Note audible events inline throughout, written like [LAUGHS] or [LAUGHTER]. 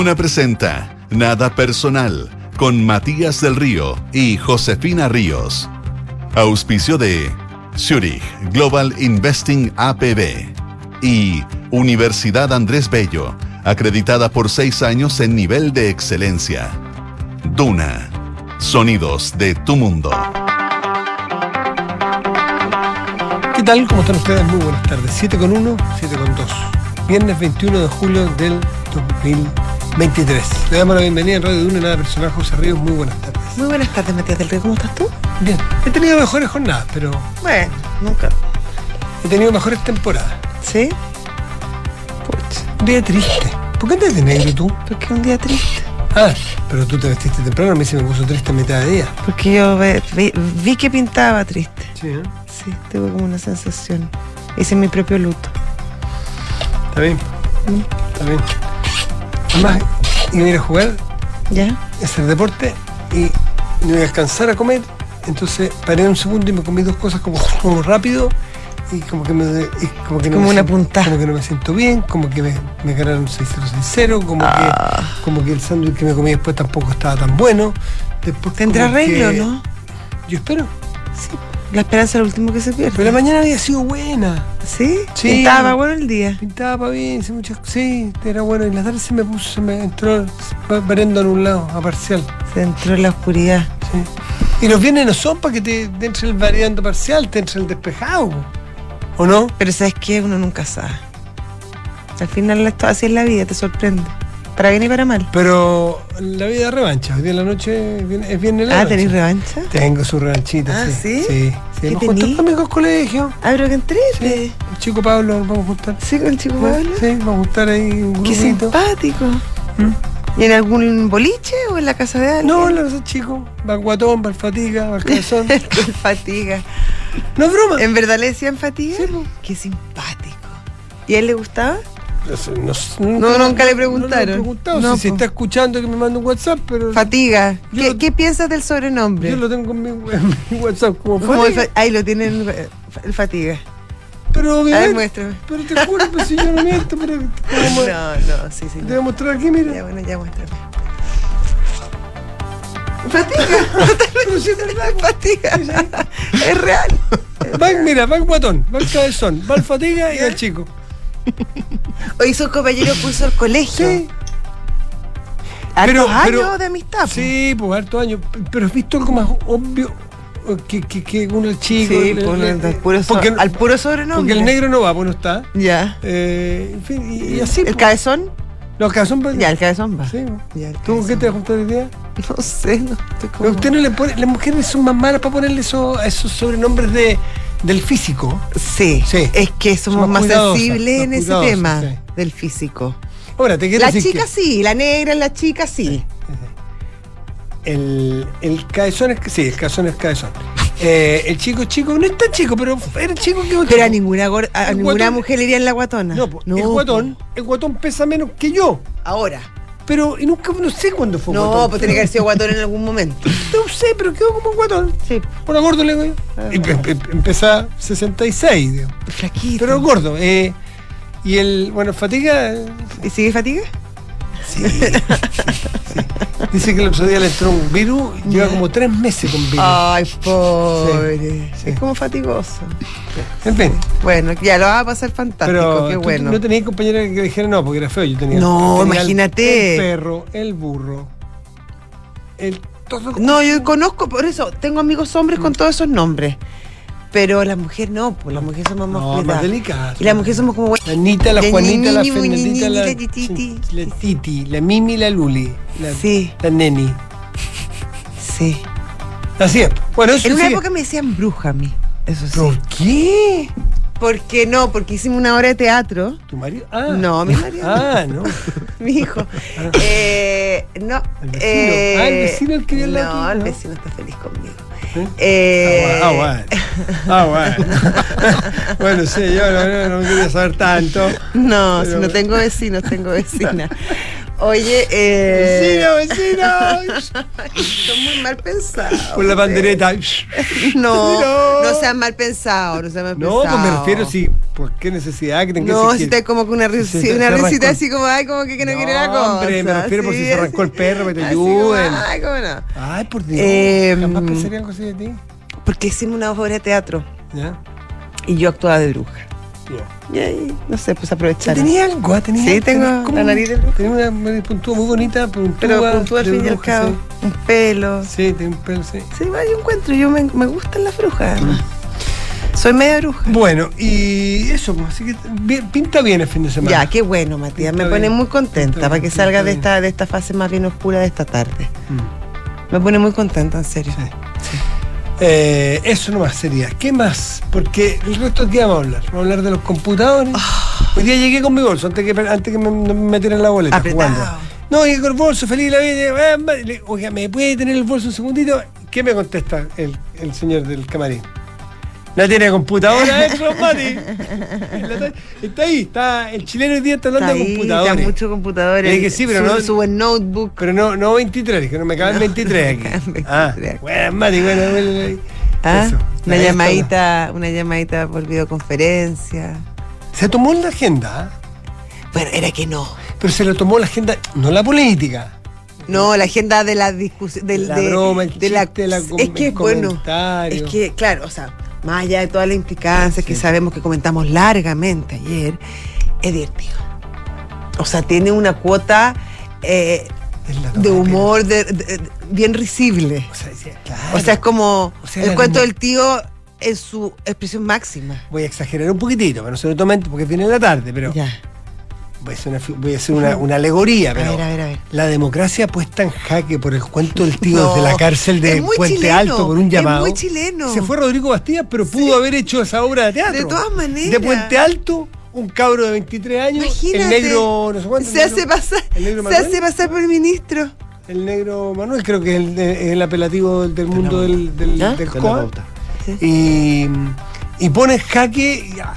Duna presenta Nada Personal con Matías del Río y Josefina Ríos. Auspicio de Zurich Global Investing APB y Universidad Andrés Bello, acreditada por seis años en nivel de excelencia. Duna. Sonidos de tu mundo. ¿Qué tal? ¿Cómo están ustedes? Muy buenas tardes. 7 con 1, 7 con 2. Viernes 21 de julio del 2023. Le damos la bienvenida en Radio Duna, nada personal, José Ríos. Muy buenas tardes. Muy buenas tardes, Matías del Río. ¿Cómo estás tú? Bien. He tenido mejores jornadas, pero Bueno, nunca. he tenido mejores temporadas. ¿Sí? Un día triste. ¿Por qué andas de negro tú? Porque un día triste. Ah, pero tú te vestiste temprano, a mí se me puso triste a mitad de día. Porque yo ve- vi, vi que pintaba triste. Sí, ¿eh? Sí, tuve como una sensación. Hice mi propio luto. Está bien. Está bien. Además, iba a ir a jugar, ¿Ya? hacer deporte y me iba a descansar a comer. Entonces paré un segundo y me comí dos cosas como, [LAUGHS] como rápido y como que me y como que no Como me una siento- como que no me siento bien, como que me, me ganaron 6060, como Ah. que como que el sándwich que me comí después tampoco estaba tan bueno. Después ¿Tendrá arreglo, no? Yo espero. Sí. La esperanza es lo último que se pierde. Pero la mañana había sido buena. ¿Sí? Sí. Estaba bueno el día. Pintaba para bien, hice muchas Sí, era bueno. Y la tarde se me puso, se me entró variando en un lado, a parcial. Se entró en la oscuridad. Sí. Y los viernes no son para que te, te entre el variando parcial, te entre el despejado. ¿O no? Pero ¿sabes qué? Uno nunca sabe. Al final esto así es la vida, te sorprende. Para bien y para mal. Pero la vida de revancha. Hoy día en la noche viene- es viernes la Ah. ¿tenéis revancha? Tengo su revanchita, Ah, sí. ¿sí? Sí. sí. ¿Qué Hemos juntado amigos colegio. Ah, pero que entrete. Sí. El chico Pablo, vamos a juntar. Sí, con el chico Pablo. Sí, vamos a juntar ahí un Qué grupito. simpático. ¿Mm? ¿Y en algún boliche o en la casa de alguien? No, no, ese chico. Va al guatón, va al fatiga, va al cabezón. Qué [LAUGHS] fatiga. no es broma. ¿En verdad le decían fatiga? Sí. Qué simpático. ¿Y a él le gustaba? No, no- No, nunca le No, preguntaron. le he preguntado. No, si se po. está escuchando que me manda un WhatsApp, pero Fatiga. ¿Qué, lo- qué piensas del sobrenombre? yo lo tengo en mi, [LAUGHS] en mi WhatsApp como fatiga. fa- ahí lo tienen eh, el fatiga. Pero A ver, muéstrame. Pero te juro, pues si yo no miento, pero. [LAUGHS] No, no, sí, sí. Te no. voy a mostrar aquí, Ya, mira. bueno, ya muéstrame. [LAUGHS] Fatiga. Pero si es verdad. fatiga. es real. Va, mira, va el guatón, va el cabezón, va el fatiga y el chico. Hoy sus compañeros puso el colegio. Sí, Hartos Pero- años pero- de amistad. sí, pues harto años. Pero has visto algo más obvio que, que, que uno chico. Sí, le- pues, le- al puro, so- porque, al puro sobrenombre. porque el negro no va, pues no está. Ya. Eh, en fin, y, y así. ¿El pues. cabezón? Los van- Ya, el cabezón va. Sí, Ya, el ¿Tú qué te juntar hoy día? No sé, no. Estoy como... usted no le pone, las mujeres son más malas para ponerle eso, esos sobrenombres de, del físico. Sí, Sí. es que somos Somos más sensibles en ese tema sí. del físico. Ahora, te quiero La decir chica sí, la negra, la chica sí. que el, el cabezón es, sí, el cabezón es cabezón. Eh, el chico chico, no es tan chico, pero era chico que Pero a ninguna, a El ninguna guatón- mujer le iría en la guatona. No, el guatón, el guatón pesa menos que yo. Ahora. Pero y nunca, no sé cuándo fue No, guatón. pues tiene que haber sido guatón en algún momento. [LAUGHS] No sé, pero quedó como un guatón. Sí. Bueno, gordo le digo empezó 66, digo. Flaquito. Pero gordo. Eh, y el, bueno, fatiga. eh, ¿Y sigue fatiga? Sí, sí, sí. Dice que el otro día le entró un virus y lleva como tres meses con virus. Ay, pobre. Sí, sí. Es como fatigoso. en fin. Bueno, ya lo va a pasar fantástico, Pero qué bueno. no tenías compañera que dijera no, porque era feo. Yo tenía. No, tenía el- imagínate. El perro, el burro, el todo. No, yo conozco, por eso, tengo amigos hombres con todos esos nombres. Pero la mujer no, pues la mujer somos más No, más cuidadas. delicada. Y la mujer somos como La Anita, la Juanita, la Fernandita, la, la titi. la Titi, la Mimi, la Luli, la, Sí. la Neni. Sí. Así es. Bueno, eso En una sigue. época me decían bruja a mí. Eso sí. ¿Por qué? ¿Por qué no? Porque hicimos una obra de teatro. ¿Tu marido? Ah. No, mi [LAUGHS] marido. Ah, no. [LAUGHS] Mi hijo. Eh, no. El vecino. eh, Ah, el vecino el que al lado No, el ¿no? vecino está feliz conmigo. ¿Eh? Eh, Ah, bueno. Ah, bueno. bueno, sí, yo no, no- no quería saber tanto. No, Pero- si no tengo vecinos, tengo vecina. Oye, eh. ¡Vecino, vecino! [LAUGHS] Son muy mal pensados. Con la pandereta. [LAUGHS] No, No. no sean mal pensados, no sean mal No, pensados. pues me refiero, sí. ¿Por qué necesidad que tenga No, si está como que una, ris- se- sí, se una risita así como, ay, como que, que no, quiere la No, cosa. hombre, me refiero por si se arrancó el perro, que te ayuden. ay, cómo no. Ay, por Dios. Eh, Jamás pensaría algo así de ti. Porque hicimos una obra de teatro ¿Ya? y yo actuaba de bruja. Y ahí, no sé, pues aprovechar. ¿Tenía algo? ah, ¿Tenía, Sí, tengo tenía como la nariz. Tenía una nariz puntúa muy bonita, puntúa. Pero puntúa al fin y al cabo. Un pelo. Sí, tiene un pelo, sí. Sí, va, yo encuentro, yo me, me gustan las brujas. además. Soy media bruja. Bueno, y eso, pues, así que bien- pinta bien el fin de semana. Ya, qué bueno, Matías. Me pone bien. muy contenta para bien, que salga de esta, de esta fase más bien oscura de esta tarde. Mm. Me pone muy contenta, en serio. Sí. Eh, eso nomás sería. ¿Qué más? Porque el resto de qué vamos a hablar. Vamos a hablar de los computadores. Ah. Hoy día llegué con mi bolso antes que, antes que me, me metieran la boleta. Apretado. jugando. No, llegué con el bolso, feliz la vida. eh, eh, le- Oiga, ¿me puede tener el bolso un segundito? ¿Qué me contesta el, el señor del camarín? No tiene computadora, ¿eh, Mati? Está ahí, está, el chileno hoy día está hablando Está de ahí, computadores. está mucho computadores. Dije, sí, pero Su- no- Su buen notebook. Pero no, no 23, que no me caben 23 [LAUGHS] me aquí. caben Ah, 23. bueno, Mati, bueno, bueno. ¿Ah? Eso. Una llamadita, una llamadita por videoconferencia. Se tomó la agenda, ¿ah? Bueno, era que no. pero se lo tomó la agenda, no la política. No, la agenda de la discusión. De, La de- broma, el de la, chiste, la com- Es que, el bueno, es que, claro, o sea, más allá de todas las implicancias que sabemos que comentamos largamente ayer, es divertido. O sea, tiene una cuota eh, de humor de- de- de- bien risible. O sea, sí, claro. O sea, es como O sea, el cuento del tío en su expresión máxima. Voy a exagerar un poquitito, pero no se lo tomen porque viene en la tarde, pero Ya. Voy a hacer una, fi- voy a hacer una, una alegoría, A pero ver, a ver, a ver. la democracia puesta en jaque por el cuento del tío [LAUGHS] No, desde la cárcel de Puente chileno, Alto por un es llamado. muy chileno. Se fue Rodrigo Bastías, pero pudo haber hecho esa obra de teatro. De todas maneras. De Puente Alto, un cabro de 23 años, Imagínate. el negro, no sé cuánto. Se el negro- hace pasar, el negro se hace pasar por el ministro. El negro Manuel, creo que es el, de- apelativo del, del mundo del, del, pauta. Y, y pone en jaque y, ah,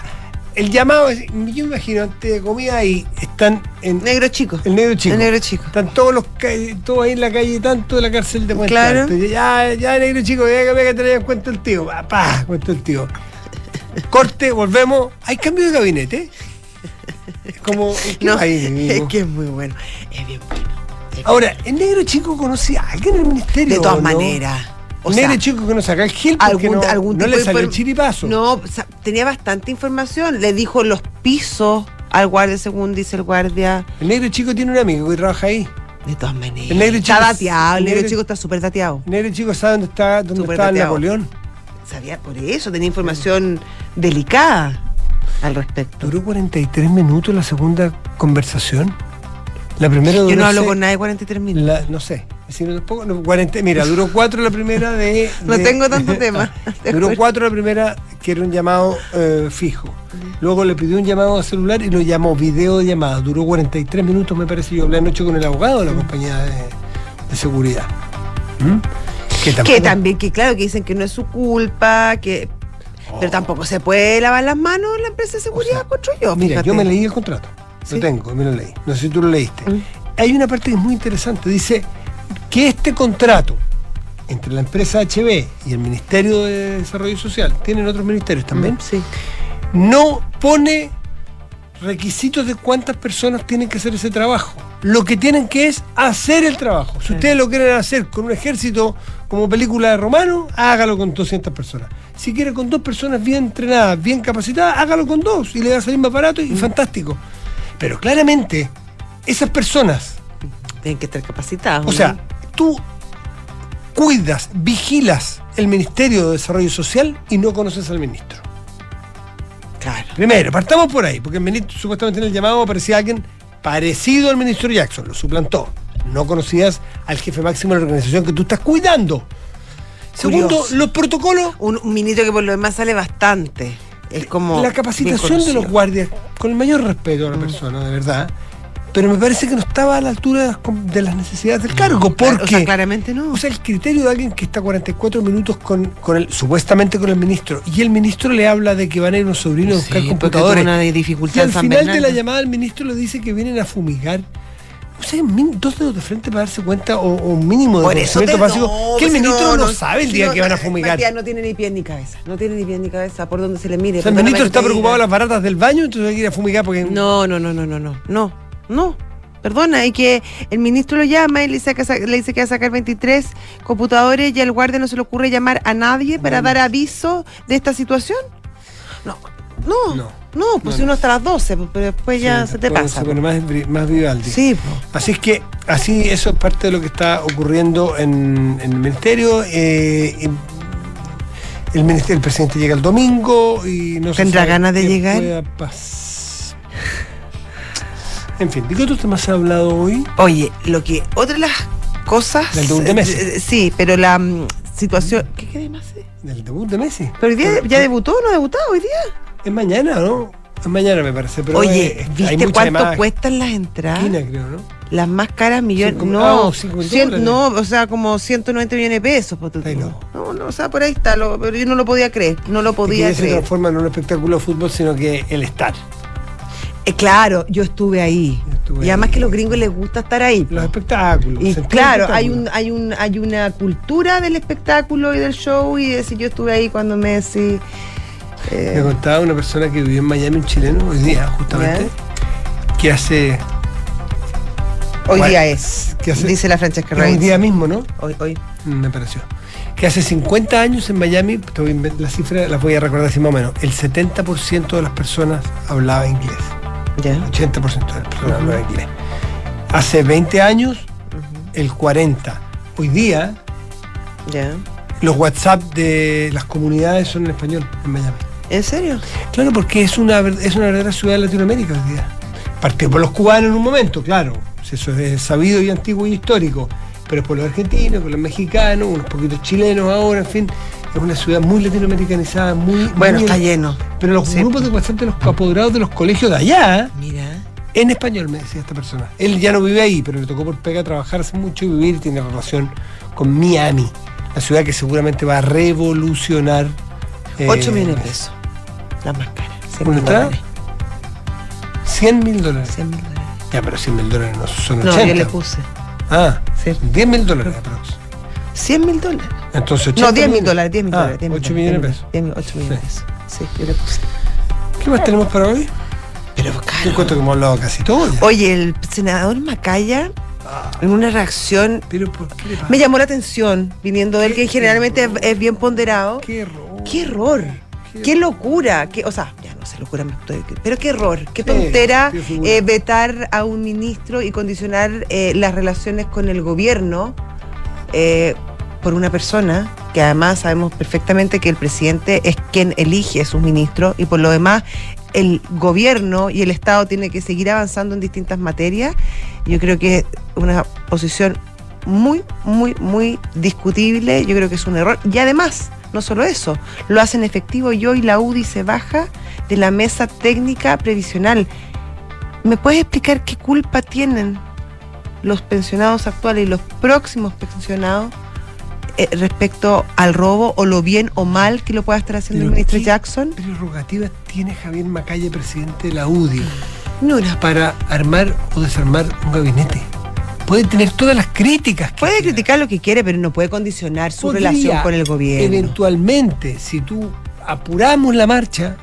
el llamado. es- Yo me imagino antes de comida y están en. Negro chico. el negro chico. El negro chico. Están todos los todos ahí en la calle, tanto de la cárcel de Puente Claro. Alto. Ya, ya, negro chico, ya que me traían cuenta el tío. Pa, pa, cuenta el tío. Corte, volvemos. Hay cambio de gabinete. Es como. ¿en No, es que [LAUGHS] es muy bueno. Es bien bueno. Es Ahora, el negro chico conocía a alguien en el ministerio. De todas maneras. O sea, negro chico conoce acá el Gil porque algún, no, algún no le salió el chiripazo. No, o sea, tenía bastante información. Le dijo los pisos al guardia, según dice el guardia. El negro chico tiene un amigo que trabaja ahí. De todas maneras. El negro está chico- dateado. El negro negro- chico está súper dateado. El negro chico sabe dónde está, dónde dateado. Napoleón. Sabía por eso, tenía información delicada al respecto. Duró 43 minutos la segunda conversación. La primera Yo no hablo con nadie de 43 mil. la- no sé. Si no, tampoco, no, 40, mira, duró 4 la primera de. [LAUGHS] No de- tengo tanto [LAUGHS] tema. duró 4 la primera, que era un llamado eh, fijo. Luego le pidió un llamado a celular y lo llamó video de llamada. Duró 43 minutos, me parece. Yo hablé anoche con el abogado de la compañía de, de seguridad. ¿Mm? Que también, que claro, que dicen que no es su culpa, que. Pero tampoco se puede lavar las manos la empresa de seguridad, encuentro yo. Mira, fíjate. yo me leí el contrato. ¿Sí? Lo tengo, me lo leí. No sé si tú lo leíste. Mm. Hay una parte que es muy interesante. Dice que este contrato entre la empresa HB y el Ministerio de Desarrollo Social, tienen otros ministerios también, Mm, Sí. no pone requisitos de cuántas personas tienen que hacer ese trabajo. Lo que tienen que es hacer el trabajo. Si ustedes lo quieren hacer con un ejército como película de romano, hágalo con 200 personas. Si quiere con dos personas bien entrenadas, bien capacitadas, hágalo con dos y le va a salir más barato y fantástico. Pero claramente, esas personas, Tienen que estar capacitados. o ¿no? sea, tú cuidas, vigilas el Ministerio de Desarrollo Social y no conoces al ministro. claro. Primero, partamos por ahí, porque el ministro supuestamente en el llamado aparecía alguien parecido al ministro Jackson, lo suplantó. No conocías al jefe máximo de la organización que tú estás cuidando. Segundo, los protocolos, Un, un ministro que por lo demás sale bastante. Es como. la capacitación de los guardias, con el mayor respeto a la persona, de verdad. Pero me parece que no estaba a la altura de las, necesidades del cargo, porque... O sea, claramente no. O sea, el criterio de alguien que está 44 minutos con, con el, supuestamente con el ministro, y el ministro le habla de que van a ir unos sobrinos a Sí, buscar porque computadores. una Y dificultad al en San final de la llamada el ministro le dice que vienen a fumigar. O sea, min- dos dedos de frente para darse cuenta o, o un mínimo de Por conocimiento básico no, que el si ministro no, no, sabe el día no, que van a eh, fumigar. Matías no tiene ni pie ni cabeza. No tiene ni pie ni cabeza por donde se le mire. o sea, el ministro está preocupado de las baratas del baño, entonces hay que ir a fumigar porque No, no, no, no, no, no, no, no. Perdona, y que el ministro lo llama y le dice que, sa- le dice que va a sacar 23 computadores y al guardia no se le ocurre llamar a nadie para dar aviso de esta situación. No, no, No. No, pues No, si no. uno hasta las 12, pues, pero después ya se te pasa. Se pone más, bri- más Vivaldi. Sí, pues. Así es que, así, eso es parte de lo que está ocurriendo en, en el ministerio. eh, y el, ministerio, el presidente llega el domingo y no se ¿Tendrá ganas de llegar? En fin, ¿de qué otros temas se ha hablado hoy? Oye, lo que otra de las cosas. Del debut de Messi. eh, sí, pero la mm, situación. ¿Qué queda más? eh? Del debut de Messi. Pero hoy día Pero- ya debutó o no ha debutado hoy día. Es mañana, ¿no? Es mañana, me parece. Pero Oye, hay ¿viste mucha cuánto cuestan las entradas? creo, ¿no? Las más caras, millones. No, cinco mil cien- dólares. no, o sea, como 190 millones de pesos. ponte tú. Está loco. No, no, o sea, por ahí está, lo- pero yo no lo podía creer. No lo podía que se creer. transforma en un espectáculo de fútbol, sino que el estar. Eh, claro, yo estuve ahí. Yo estuve y además ahí. que a los gringos les gusta estar ahí. Los espectáculos. Y claro, hay un, hay un, hay una cultura del espectáculo y del show y decir yo estuve ahí cuando Messi. Eh, Me contaba una persona que vivió en Miami, un chileno, hoy día, justamente, que hace. hoy Bueno, día es, dice la Francesca Hoy Reyes. día mismo, ¿no? Hoy, hoy. Me pareció. Que hace 50 años en Miami, la cifra la voy a recordar así más o menos, el 70% de las personas hablaba inglés. Ya. 80% de las personas hablaba inglés. Hace 20 años, el 40%. Hoy día, Ya. los WhatsApp de las comunidades son en español en Miami. ¿En serio? Claro, porque es una, es una verdadera ciudad de Latinoamérica hoy día. Partió por los cubanos en un momento, claro. Eso es sabido y antiguo y histórico. Pero es por los argentinos, por los mexicanos, unos poquitos chilenos ahora, en fin. Es una ciudad muy latinoamericanizada, muy. Bueno, muy- está lleno. Pero los Sí. grupos de WhatsApp de los apoderados de los colegios de allá, Mira. en español, me decía esta persona. Él ya no vive ahí, pero le tocó por pega trabajar hace mucho y vivir, tiene relación con Miami, la ciudad que seguramente va a revolucionar. Eh, 8 millones de pesos. Las más caras. 100 ¿Una mil dólares. 100 mil dólares. 100 mil dólares. Ya, pero 100 mil dólares no son 80. No, yo le puse. Ah, Sí. 10 mil dólares aprox. 100 mil dólares. Entonces, 80 No, 10 mil dólares, 10 mil Ah, dólares. 10 mil 8 dólares, millones de 10 pesos. 10 mil, 8 millones de pesos. Sí, yo le puse. ¿Qué más tenemos para hoy? Pero Yo claro. encuentro que hemos hablado casi todo ya. Oye, el senador Macaya, en una reacción, Pero ¿por qué le pasa? me llamó la atención, viniendo de él, que generalmente es, es bien ponderado. Qué error. ¡Qué error! Qué ¡Qué locura! Qué, o sea, ya no sé locura, me estoy- pero qué error, qué tontera eh, vetar a un ministro y condicionar eh, las relaciones con el gobierno eh, por una persona que además sabemos perfectamente que el presidente es quien elige a sus ministros y por lo demás el gobierno y el Estado tiene que seguir avanzando en distintas materias. Yo creo que es una posición muy, muy, muy discutible. Yo creo que es un error. Y además, no solo eso, lo hacen efectivo y hoy la UDI se baja de la mesa técnica previsional. ¿Me puedes explicar qué culpa tienen los pensionados actuales y los próximos pensionados eh, respecto al robo o lo bien o mal que lo pueda estar haciendo el ministro ¿qué Jackson? prerrogativas tiene Javier Macaya, presidente de la UDI, Nura, para armar o desarmar un gabinete? Puede tener todas las críticas que puede quiera. criticar lo que quiere, pero no puede condicionar su Podría, relación con el gobierno. Eventualmente, si tú apuramos la marcha,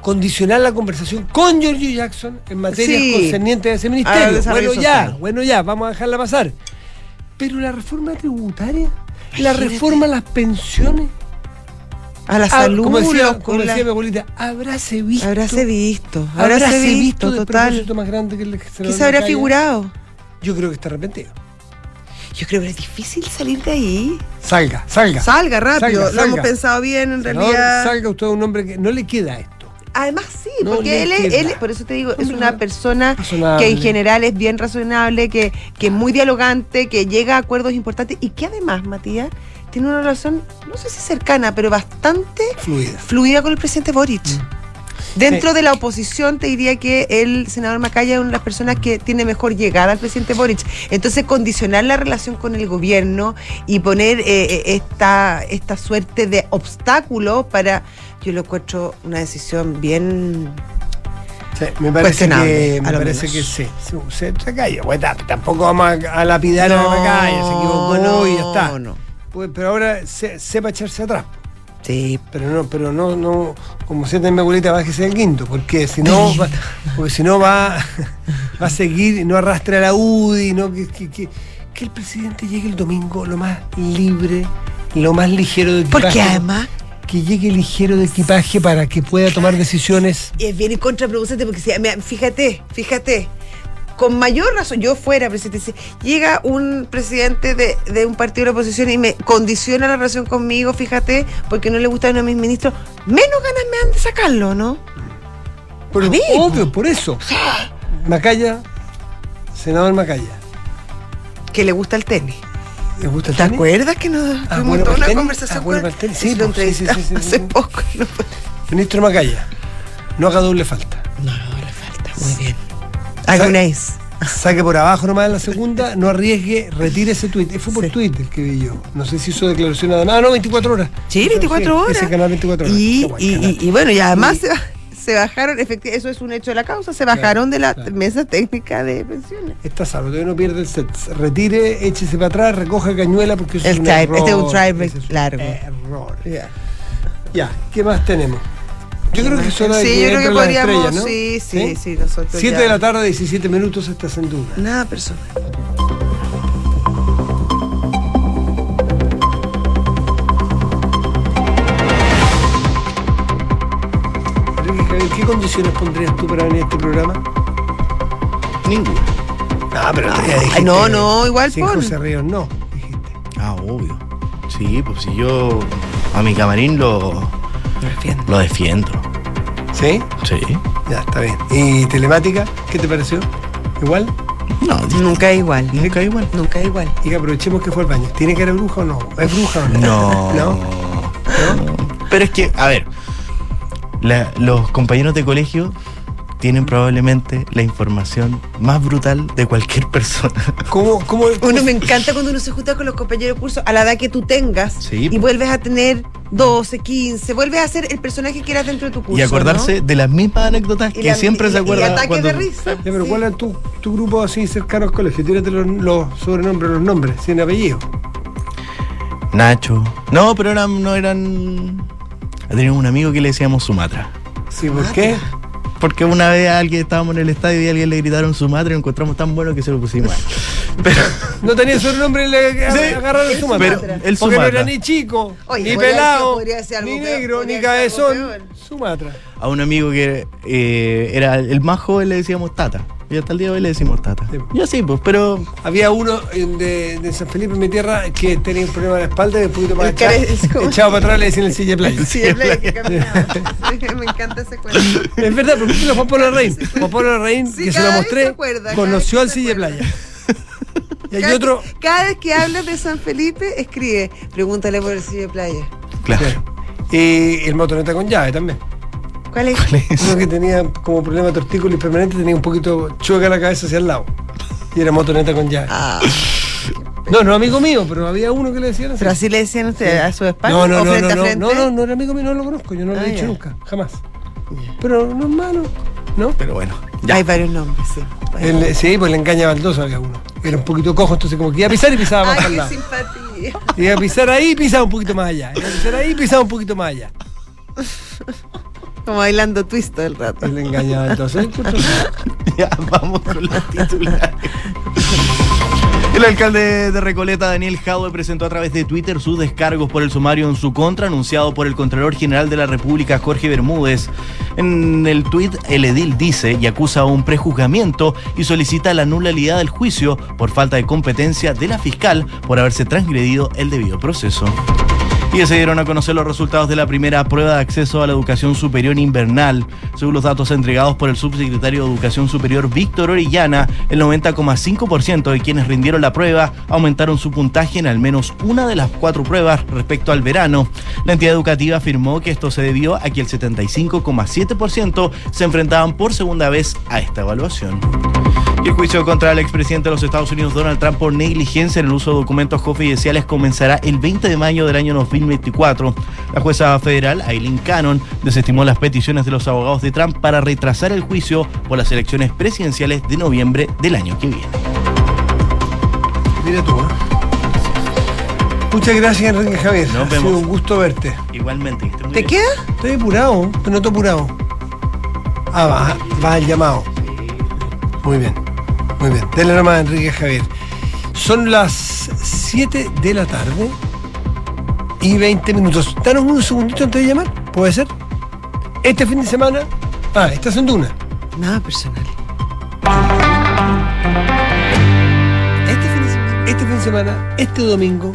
condicionar la conversación con Giorgio Jackson en materia Sí. concerniente a ese ministerio. Bueno, ya, social. bueno, ya, vamos a dejarla pasar. Pero la reforma tributaria, la reforma a las pensiones, A la ah, salud, como decía, la- como la- decía mi abuelita, habráse visto. habráse visto, habráse habráse visto visto, de total. más grande que el ¿Qué senador se habrá figurado? Yo creo que está arrepentido. Yo creo que es difícil salir de ahí. Salga, salga. Salga rápido, Salga, lo hemos pensado bien en realidad. salga usted un hombre que no le queda esto. Además sí, No porque él es, él por eso te digo, es una persona razonable. que en general es bien razonable, que, que es muy dialogante, que llega a acuerdos importantes y que además, Matías, tiene una relación, no sé si cercana, pero bastante Fluida. fluida con el presidente Boric. Mm. Dentro Sí. de la oposición te diría que el senador Macaya es una de las personas que tiene mejor llegada al presidente Boric. Entonces condicionar la relación con el gobierno y poner eh, eh, esta, esta suerte de obstáculo para, yo lo encuentro una decisión bien Sí, me parece que, a me parece que sí. Se, se, cayó. Bueno, ta- tampoco vamos a, a lapidar a No, Macaya, se equivocó y ya está. no. Pues, pero ahora se, sepa echarse atrás. Sí, Pero no, pero no, no, como siete en mi abuelita, bájese del quinto, porque si no, va, porque si no va, va a seguir y no arrastre a la UDI, no, que, que, que, que el presidente llegue el domingo lo más libre, lo más ligero de equipaje. porque además Que llegue ligero de equipaje para que pueda tomar decisiones. es bien contraproducente porque si- fíjate, fíjate, con mayor razón, yo fuera presidente, si llega un presidente de, de un partido de la oposición y me condiciona la relación conmigo, fíjate, porque no le gustan a mis ministros, menos ganas me han de sacarlo, ¿no? Pero obvio, por eso. Macaya, senador Macaya. Que le gusta el tenis. ¿Le gusta el ¿Te tenis? acuerdas que nos Ah, tuvimos bueno, toda ¿el una tenis? conversación Ah, bueno, con el tenis, Sí, sí, lo pues, sí, sí, sí, hace poco. No, Ministro Macaya, no haga doble falta. no, no, le falta. Muy bien. Agonéis. Saque por abajo nomás en la segunda, no arriesgue, retire ese tuit. Fue por Sí. Twitter que vi yo. No sé si hizo declaración nada más. Ah, no, 24 horas. Sí, 24 horas. Ese canal 24 horas. Y, Qué buen y, canal. y- y bueno, y además se, [LAUGHS] se bajaron, efectivamente, eso es un hecho de la causa, se bajaron de la claro. mesa técnica de pensiones. Está salvo, todavía no pierde el set. Retire, échese para atrás, recoja cañuela porque eso El es un error. este es un un largo. Error. Ya, ¿qué más tenemos? Yo creo que es hora de Sí, que yo creo que podríamos, estrellas, ¿no? sí, sí, sí, nosotros 7 ya- de la tarde, 17 minutos, estás en duda. Nada personal. Enrique Javier, ¿Qué condiciones pondrías tú para venir a este programa? Ninguna. No, pero Ay, dijiste no, no, igual sin pon. José Ríos no, dijiste. Ah, obvio. Sí, pues si yo a mi camarín lo, lo defiendo. ¿Sí? Sí. Ya, está bien. ¿Y telemática? ¿Qué te pareció? ¿Igual? No, Nunca igual. nunca igual. Nunca igual. Y que aprovechemos que fue al baño. ¿Tiene que ser bruja o no? ¿Es bruja o no? No. ¿No? [LAUGHS] ¿No? Pero es que, a ver, la- los compañeros de colegio tienen probablemente la información más brutal de cualquier persona. ¿Cómo, cómo, Uno me encanta cuando uno se junta con los compañeros de curso a la edad que tú tengas Sí. y vuelves a tener 12, 15, vuelves a ser el personaje que eras dentro de tu curso. y acordarse ¿no? de las mismas anécdotas Y que la- siempre y- se y acuerdan ataques cuando... de risa. Pero Sí. ¿cuál es tu, tu grupo así cercano al colegio? Tírate los, los sobrenombres, los nombres, sin apellido. Nacho. No, pero eran, no eran... Teníamos un amigo que le decíamos Sumatra. Sí, ¿por qué? Porque una vez a alguien estábamos en el estadio y a alguien le gritaron su madre y lo encontramos tan bueno que se lo pusimos. [LAUGHS] Pero, No tenía sobrenombre y le Sí, agarraron su pero Sumatra. el Porque no era ni chico, Oye, ni pelado, ni negro, ni cabezón. Sumatra. a un amigo que eh, era el más joven le decíamos Tata. Y hasta el día de hoy le decimos Tata. Sí. Y así, pues, pero Había uno de, de San Felipe, en mi tierra, que tenía un problema de la espalda y un poquito más El echado, como- echado para atrás le decían el silla de playa. Sí, es la que [LAUGHS] caminaba. Sí, Me encanta ese cuento. Es verdad, porque usted Juan Pablo Larraín. Juan Pablo Larraín, Sí, que se lo mostré, se acuerda, cada conoció al silla playa. [LAUGHS] Y hay Cada- otro. Cada vez que hablas de San Felipe, escribe, pregúntale por el de playa. claro. Y el motoneta con llave también. ¿Cuál es? Uno que tenía como problema de tortícolis permanente tenía un poquito chueca la cabeza hacia el lado. Y era motoneta con llave. Ah, No, no amigo mío, pero había uno que le decían así. pero así le decían ustedes a su espalda No, no, o no, frente no, a no, frente. no, no, no era amigo mío, no lo conozco, yo no lo Ah, he dicho ya. nunca, jamás. Pero no es malo, ¿no? Pero bueno, ya. Hay varios nombres, sí. El- sí, pues le engaña a Baldosa había uno. Era un poquito cojo, entonces como que iba a pisar y pisaba más Ay, al qué simpatía. Iba a pisar ahí y pisaba un poquito más allá. Iba a pisar ahí y pisaba un poquito más allá. Como bailando twist todo el rato. Y le engañaba entonces. [LAUGHS] Ya, vamos con los titulares. El alcalde de Recoleta, Daniel Jadwe, presentó a través de Twitter sus descargos por el sumario en su contra, anunciado por el Contralor General de la República, Jorge Bermúdez. En el tuit, el edil dice y acusa un prejuzgamiento y solicita la nulidad del juicio por falta de competencia de la fiscal por haberse transgredido el debido proceso. Y se dieron a conocer los resultados de la primera prueba de acceso a la educación superior invernal. Según los datos entregados por el subsecretario de Educación Superior Víctor Orellana, el 90,5% de quienes rindieron la prueba aumentaron su puntaje en al menos una de las cuatro pruebas respecto al verano. La entidad educativa afirmó que esto se debió a que el 75,7% se enfrentaban por segunda vez a esta evaluación. Y el juicio contra el expresidente de los Estados Unidos, Donald Trump, por negligencia en el uso de documentos confidenciales comenzará el 20 de mayo del año 2024. La jueza federal, Aileen Cannon, desestimó las peticiones de los abogados de Trump para retrasar el juicio por las elecciones presidenciales de noviembre del año que viene. Mira tú, ¿eh? Muchas gracias, Enrique Javier. Nos ha vemos. sido un gusto verte. Igualmente. que esté muy ¿Te bien. queda? Estoy apurado, te noto apurado. Ah, va, va el llamado. Muy bien, muy bien. Dele nomás a Enrique Javier. Son las 7 de la tarde y 20 minutos. Danos un segundito antes de llamar, ¿puede ser? Este fin de semana. Ah, estás en Duna. Nada personal. Este fin de semana. Este fin de semana, este domingo.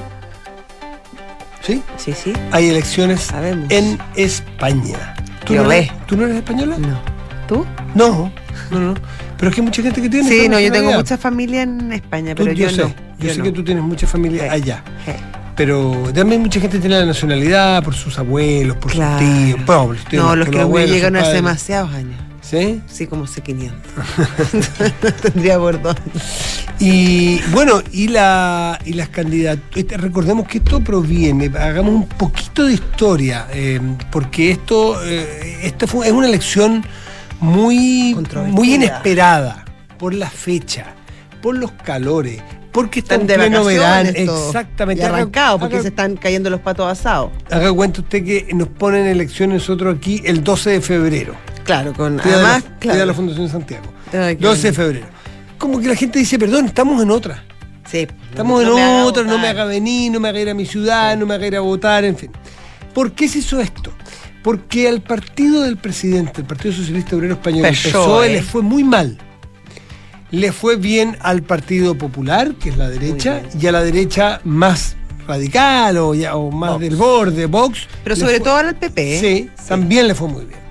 ¿Sí? Sí, sí. Hay elecciones Sabemos. en España. ¿Tú Yo no, eres. ¿Tú no eres española? No. ¿Tú? No, no, no. Pero es que hay mucha gente que tiene. Sí, no, yo tengo mucha familia en España, Tú- pero yo, sé, no. Yo, sé no. que tú tienes mucha familia Sí. allá. Sí. Pero también mucha gente tiene la nacionalidad por sus abuelos, por Claro. sus tíos. bueno, sus tíos, No, los que abuelos, llegaron sus hace demasiados años. ¿Sí? Sí, como hace 500. [LAUGHS] [LAUGHS] Tendría por dos. Y bueno, y, la, y las candidaturas, recordemos que esto proviene, hagamos un poquito de historia, eh, porque esto, eh, esta fue, es una elección muy, muy inesperada por la fecha, por los calores, porque está Están de pleno verano. Exactamente. Y arrancado, porque haga- se están cayendo los patos asados. Haga cuenta usted que nos ponen elecciones nosotros aquí el 12 de febrero. Claro, con la- además, Día claro. de la Fundación de Santiago. Ay, qué 12 de febrero. Como que la gente dice, perdón, estamos en otra. Sí, Estamos no en otra, no me haga venir, no me haga ir a mi ciudad, no me haga ir a votar, en fin. ¿Por qué se hizo esto? Porque al partido del presidente, el Partido Socialista Obrero Español, PSOE, PSOE, le fue muy mal. Le fue bien al Partido Popular, que es la derecha, y a la derecha más radical o, ya- o más Vox. del borde, Vox. Pero sobre fue- todo al PP. Sí, también le fue muy bien.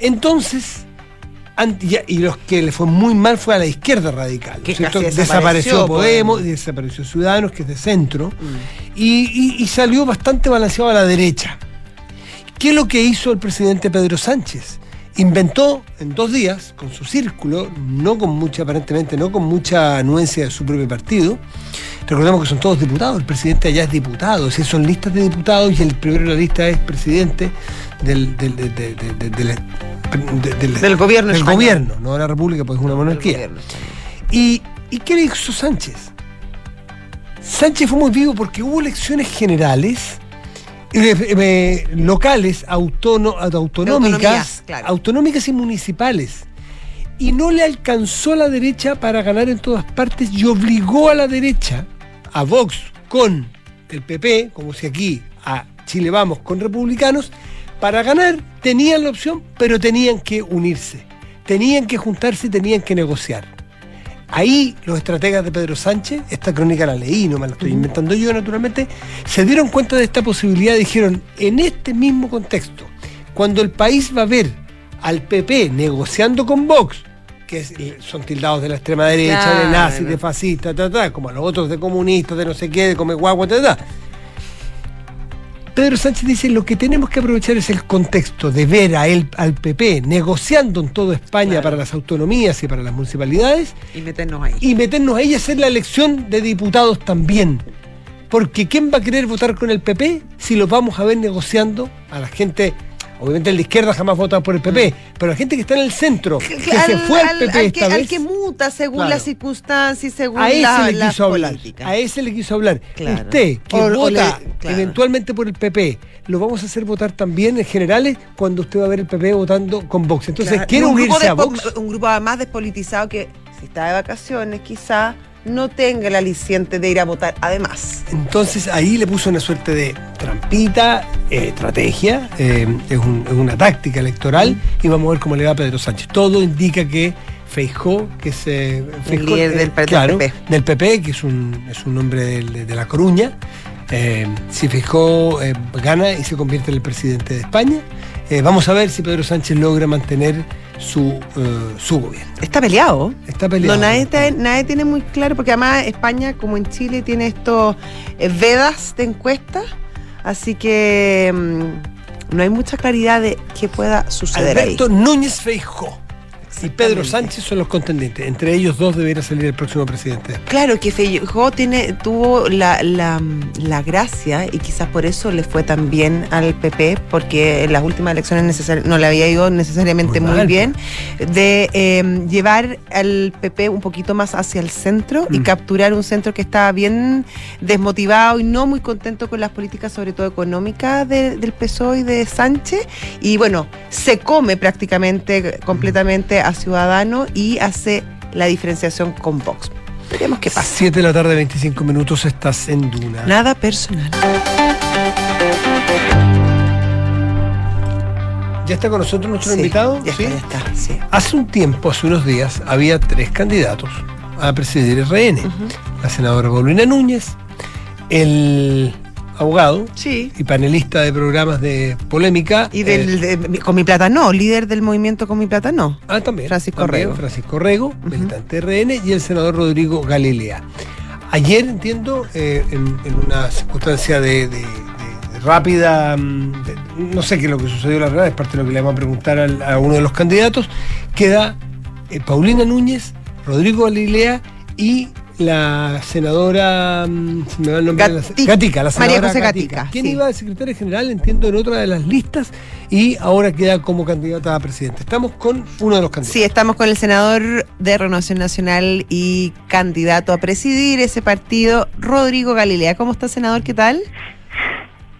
Entonces, y los que le fue muy mal fue a la izquierda radical. ¿no Que casi desapareció desapareció Podemos, Podemos. desapareció Ciudadanos, que es de centro, Mm. y, y- y salió bastante balanceado a la derecha. ¿Qué es lo que hizo el presidente Pedro Sánchez? Inventó en dos días, con su círculo, no con mucha, aparentemente, no con mucha anuencia de su propio partido. Recordemos que son todos diputados, el presidente allá es diputado, es decir, son listas de diputados y el primero de la lista es presidente del, del, del- del- del- gobierno del español. gobierno, no de la república, pues es una monarquía. ¿Y, ¿Y qué le hizo Sánchez? Sánchez fue muy vivo porque hubo elecciones generales, eh, locales, autóno- autonómicas, claro. autonómicas y municipales. Y no le alcanzó a la derecha para ganar en todas partes y obligó a la derecha, a Vox con el PP, como si aquí a Chile vamos con republicanos, para ganar tenían la opción, pero tenían que unirse, tenían que juntarse y tenían que negociar. Ahí los estrategas de Pedro Sánchez, esta crónica la leí, no me la estoy inventando yo naturalmente, se dieron cuenta de esta posibilidad y dijeron, en este mismo contexto, cuando el país va a ver al PP negociando con Vox, que son tildados de la extrema derecha, de nazis, de fascistas, ta, ta, como a los otros de comunistas, de no sé qué, de come guagua, ta, ta. Pedro Sánchez dice, lo que tenemos que aprovechar es el contexto de ver a él, al PP negociando en toda España Claro. para las autonomías y para las municipalidades Y meternos ahí. y meternos ahí a hacer la elección de diputados también. Porque ¿quién va a querer votar con el PP si los vamos a ver negociando a la gente? Obviamente el de izquierda jamás vota por el PP, pero la gente que está en el centro, que se Al- fue al al- PP al esta que, al vez, que muta según Claro. las circunstancias y según a ese la- le quiso hablar. políticas. A ese le quiso hablar. Claro. Usted, que O- o vota le- claro. eventualmente por el PP, lo vamos a hacer votar también en generales cuando usted va a ver el PP votando con Vox. Entonces. ¿quiere un unirse a Vox? Un grupo más despolitizado que, si está de vacaciones, quizá no tenga el aliciente de ir a votar. Además, Entonces ahí le puso una suerte de trampita, eh, estrategia, eh, es, un- es una táctica electoral y vamos a ver cómo le va a Pedro Sánchez. Todo indica que Feijó, que es eh, Feijó, líder del claro, PP. del PP, que es un, es un hombre de, de La Coruña, si Feijó gana y se convierte en el presidente de España, eh, vamos a ver si Pedro Sánchez logra mantener su, eh, su gobierno. está peleado. Está peleado. No, nadie, está- nadie tiene muy claro, porque además España, como en Chile, tiene estos eh, vedas de encuestas, así que mm, no hay mucha claridad de qué pueda suceder Alberto Núñez Feijó. Y Pedro Sánchez son los contendientes. Entre ellos dos debería salir el próximo presidente. Claro que Feijóo tiene, tuvo la, la, la gracia y quizás por eso le fue tan bien al PP, porque en las últimas elecciones no le había ido necesariamente muy, bien, de eh, llevar al PP un poquito más hacia el centro y Mm. capturar un centro que estaba bien desmotivado y no muy contento con las políticas, sobre todo económicas, de- del PSOE y de Sánchez. Y bueno, se come prácticamente completamente a Ciudadano y hace la diferenciación con Vox. Veremos qué pasa. 7 de la tarde, 25 minutos, estás en Duna. Nada personal. ¿Ya está con nosotros nuestro Sí, invitado? Ya ¿Sí? está, ya está, sí. Hace un tiempo, hace unos días, había tres candidatos a presidir el RN. La senadora Paulina Núñez, el abogado Sí. y panelista de programas de polémica. Y del, eh, de- con mi plata no, líder del movimiento con mi plata no. ah, también. Francisco también, Rego. Francisco Rego, militante RN, y el senador Rodrigo Galilea. Ayer, entiendo, eh, en, en una circunstancia de, de- de- de rápida, mm, no sé qué es lo que sucedió, la verdad, es parte de lo que le vamos a preguntar al- a uno de los candidatos, queda eh, Paulina Núñez, Rodrigo Galilea y la senadora, mm, se me va el nombre de la- Gati- Gatica, la María senadora José Gatica, quien sí. iba de secretaria general, entiendo, en otra de las listas y ahora queda como candidata a presidente. Estamos con uno de los candidatos. Sí, estamos con el senador de Renovación Nacional y candidato a presidir ese partido, Rodrigo Galilea. ¿Cómo está, senador? ¿Qué tal?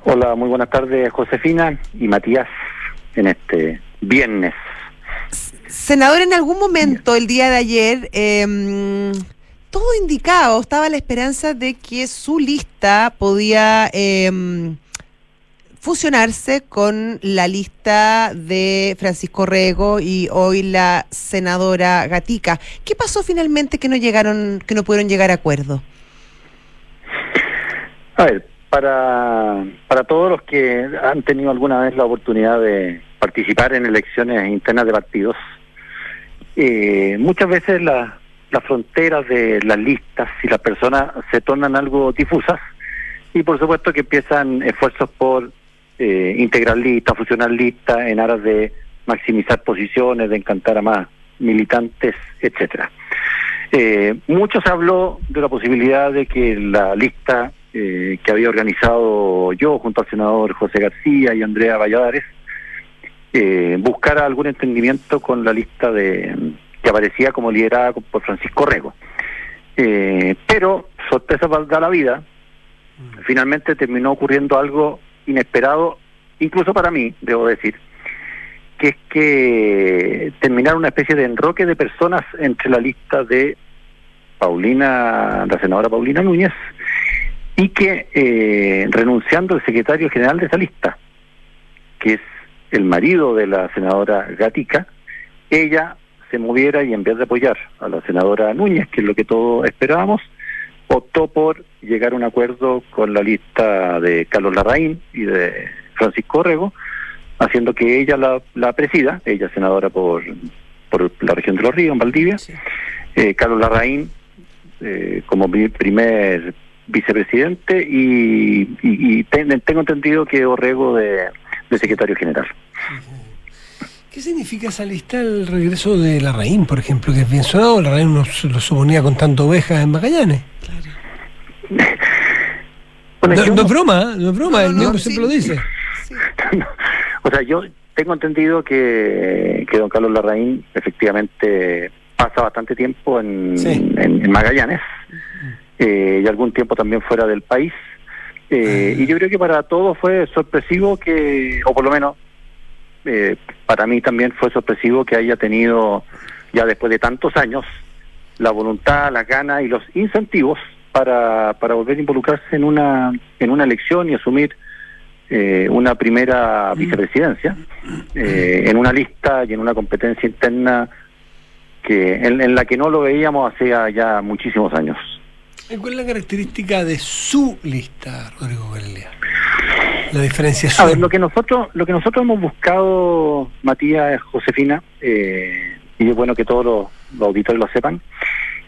Hola, muy buenas tardes, Josefina y Matías, en este viernes. Senador, en algún momento el día de ayer, eh, todo indicado, estaba la esperanza de que su lista podía eh, fusionarse con la lista de Francisco Rego y hoy la senadora Gatica. ¿Qué pasó finalmente que no llegaron, que no pudieron llegar a acuerdo? A ver, para, para todos los que han tenido alguna vez la oportunidad de participar en elecciones internas de partidos, eh, muchas veces la- las fronteras de las listas y las personas se tornan algo difusas y por supuesto que empiezan esfuerzos por eh, integrar listas, fusionar listas en aras de maximizar posiciones, de encantar a más militantes, etcétera. Eh, mucho habló de la posibilidad de que la lista eh, que había organizado yo junto al senador José García y Andrea Valladares eh, buscara algún entendimiento con la lista de que aparecía como liderada por Francisco Rego. Eh, pero, sorpresa para la vida, finalmente terminó ocurriendo algo inesperado, incluso para mí, debo decir, que es que terminaron una especie de enroque de personas entre la lista de Paulina, la senadora Paulina Núñez, y que eh, renunciando el secretario general de esa lista, que es el marido de la senadora Gatica, ella se moviera y en vez de apoyar a la senadora Núñez, que es lo que todos esperábamos, optó por llegar a un acuerdo con la lista de Carlos Larraín y de Francisco Rego, haciendo que ella la, la presida, ella senadora por, por la región de los ríos, en Valdivia, eh, Carlos Larraín eh, como mi primer vicepresidente y, y- y ten- tengo entendido que Orrego de, de secretario general. ¿Qué significa esa lista el regreso de la Raín, por ejemplo, que es bien sonado? La Raín nos lo suponía contando ovejas en Magallanes. Bueno, No, yo no es broma, ¿eh? no es broma, No, el no, sí. siempre lo dice. Sí. [LAUGHS] o sea, yo tengo entendido que, que don Carlos Larraín efectivamente pasa bastante tiempo en, Sí. en- en Magallanes eh, y algún tiempo también fuera del país. Eh, Ah. Y yo creo que para todos fue sorpresivo que, o por lo menos eh, para mí también fue sorpresivo que haya tenido, ya después de tantos años, la voluntad, las ganas y los incentivos para, para volver a involucrarse en una, en una elección y asumir eh, una primera vicepresidencia eh, en una lista y en una competencia interna que en, la que no lo veíamos hace ya muchísimos años. ¿Y ¿Cuál es la característica de su lista, Rodrigo Galilea? La diferenciación. A ver, lo que nosotros, lo que nosotros hemos buscado, Matías, Josefina, eh, y es bueno que todos los, los auditores lo sepan,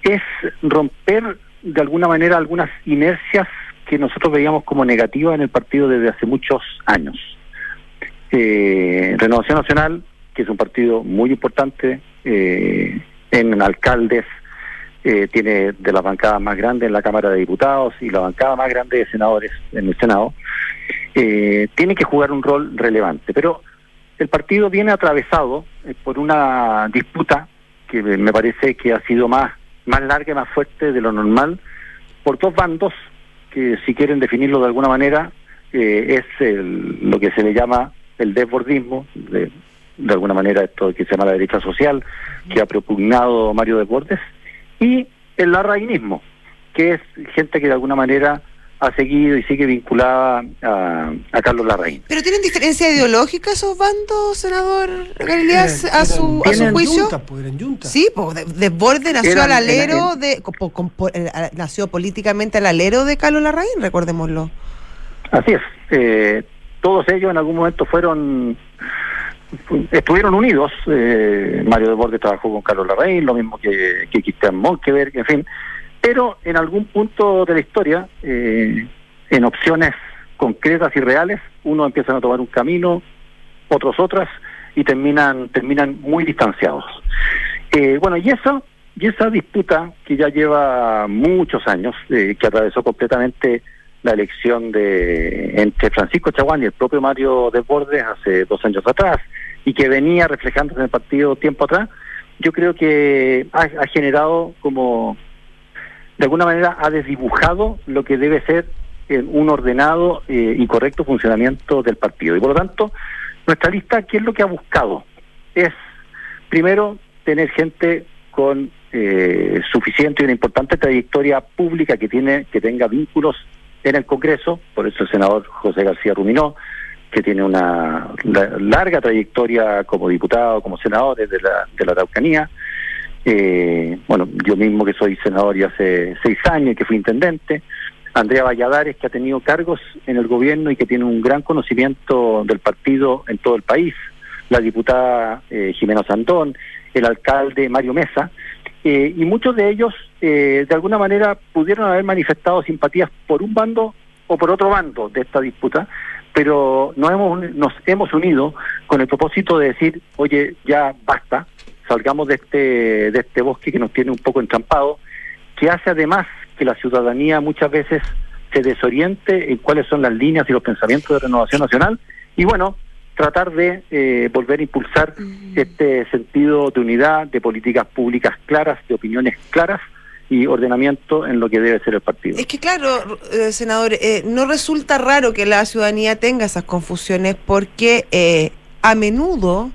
es romper de alguna manera algunas inercias que nosotros veíamos como negativas en el partido desde hace muchos años. Eh, Renovación Nacional, que es un partido muy importante eh, en alcaldes, eh, tiene de la bancada más grande en la Cámara de Diputados y la bancada más grande de senadores en el Senado, eh, tiene que jugar un rol relevante. Pero el partido viene atravesado eh, por una disputa que me parece que ha sido más, más larga y más fuerte de lo normal, por dos bandos que si quieren definirlo de alguna manera, es el, lo que se le llama el desbordismo, de, de alguna manera esto que se llama la derecha social, que ha propugnado Mario Deportes, y el larrainismo, que es gente que de alguna manera ha seguido y sigue vinculada a, a Carlos Larraín. ¿Pero tienen diferencia ideológica esos bandos, senador Galilea, a su, a su juicio? Juntas, pues, eran juntas. Sí, pues Desborde nació Eran- al alero eran- de. con- eh, nació políticamente al alero de Carlos Larraín, recordémoslo. Así es. Eh, todos ellos en algún momento fueron estuvieron unidos. Eh, Mario de Borde trabajó con Carlos Larraín, lo mismo que, que Cristian Monkeberg, en fin. Pero en algún punto de la historia, eh, en opciones concretas y reales, unos empiezan a tomar un camino, otros otras, y terminan, terminan muy distanciados. Eh, bueno, y eso, y esa disputa que ya lleva muchos años, eh, que atravesó completamente la elección de entre Francisco Chaguán y el propio Mario Desbordes hace dos años atrás, y que venía reflejándose en el partido tiempo atrás, yo creo que ha, ha generado como, de alguna manera, ha desdibujado lo que debe ser eh, un ordenado eh, y correcto funcionamiento del partido. Y por lo tanto, nuestra lista, ¿qué es lo que ha buscado? Es, primero, tener gente con eh, suficiente y una importante trayectoria pública que tiene que tenga vínculos en el Congreso, por eso el senador José García Ruminó, que tiene una la- larga trayectoria como diputado, como senador desde la, de la Araucanía. Eh, bueno, yo mismo que soy senador ya hace seis años y que fui intendente. Andrea Valladares, que ha tenido cargos en el gobierno y que tiene un gran conocimiento del partido en todo el país. La diputada eh, Jimena Sandón, el alcalde Mario Mesa, eh, y muchos de ellos eh, de alguna manera pudieron haber manifestado simpatías por un bando o por otro bando de esta disputa, pero nos hemos, nos hemos unido con el propósito de decir, oye, ya basta, salgamos de este, de este bosque que nos tiene un poco entrampado, que hace además que la ciudadanía muchas veces se desoriente en cuáles son las líneas y los pensamientos de renovación nacional, y bueno, tratar de eh, volver a impulsar este sentido de unidad, de políticas públicas claras, de opiniones claras y ordenamiento en lo que debe ser el partido. Es que claro, eh, senador, eh, no resulta raro que la ciudadanía tenga esas confusiones porque eh, a menudo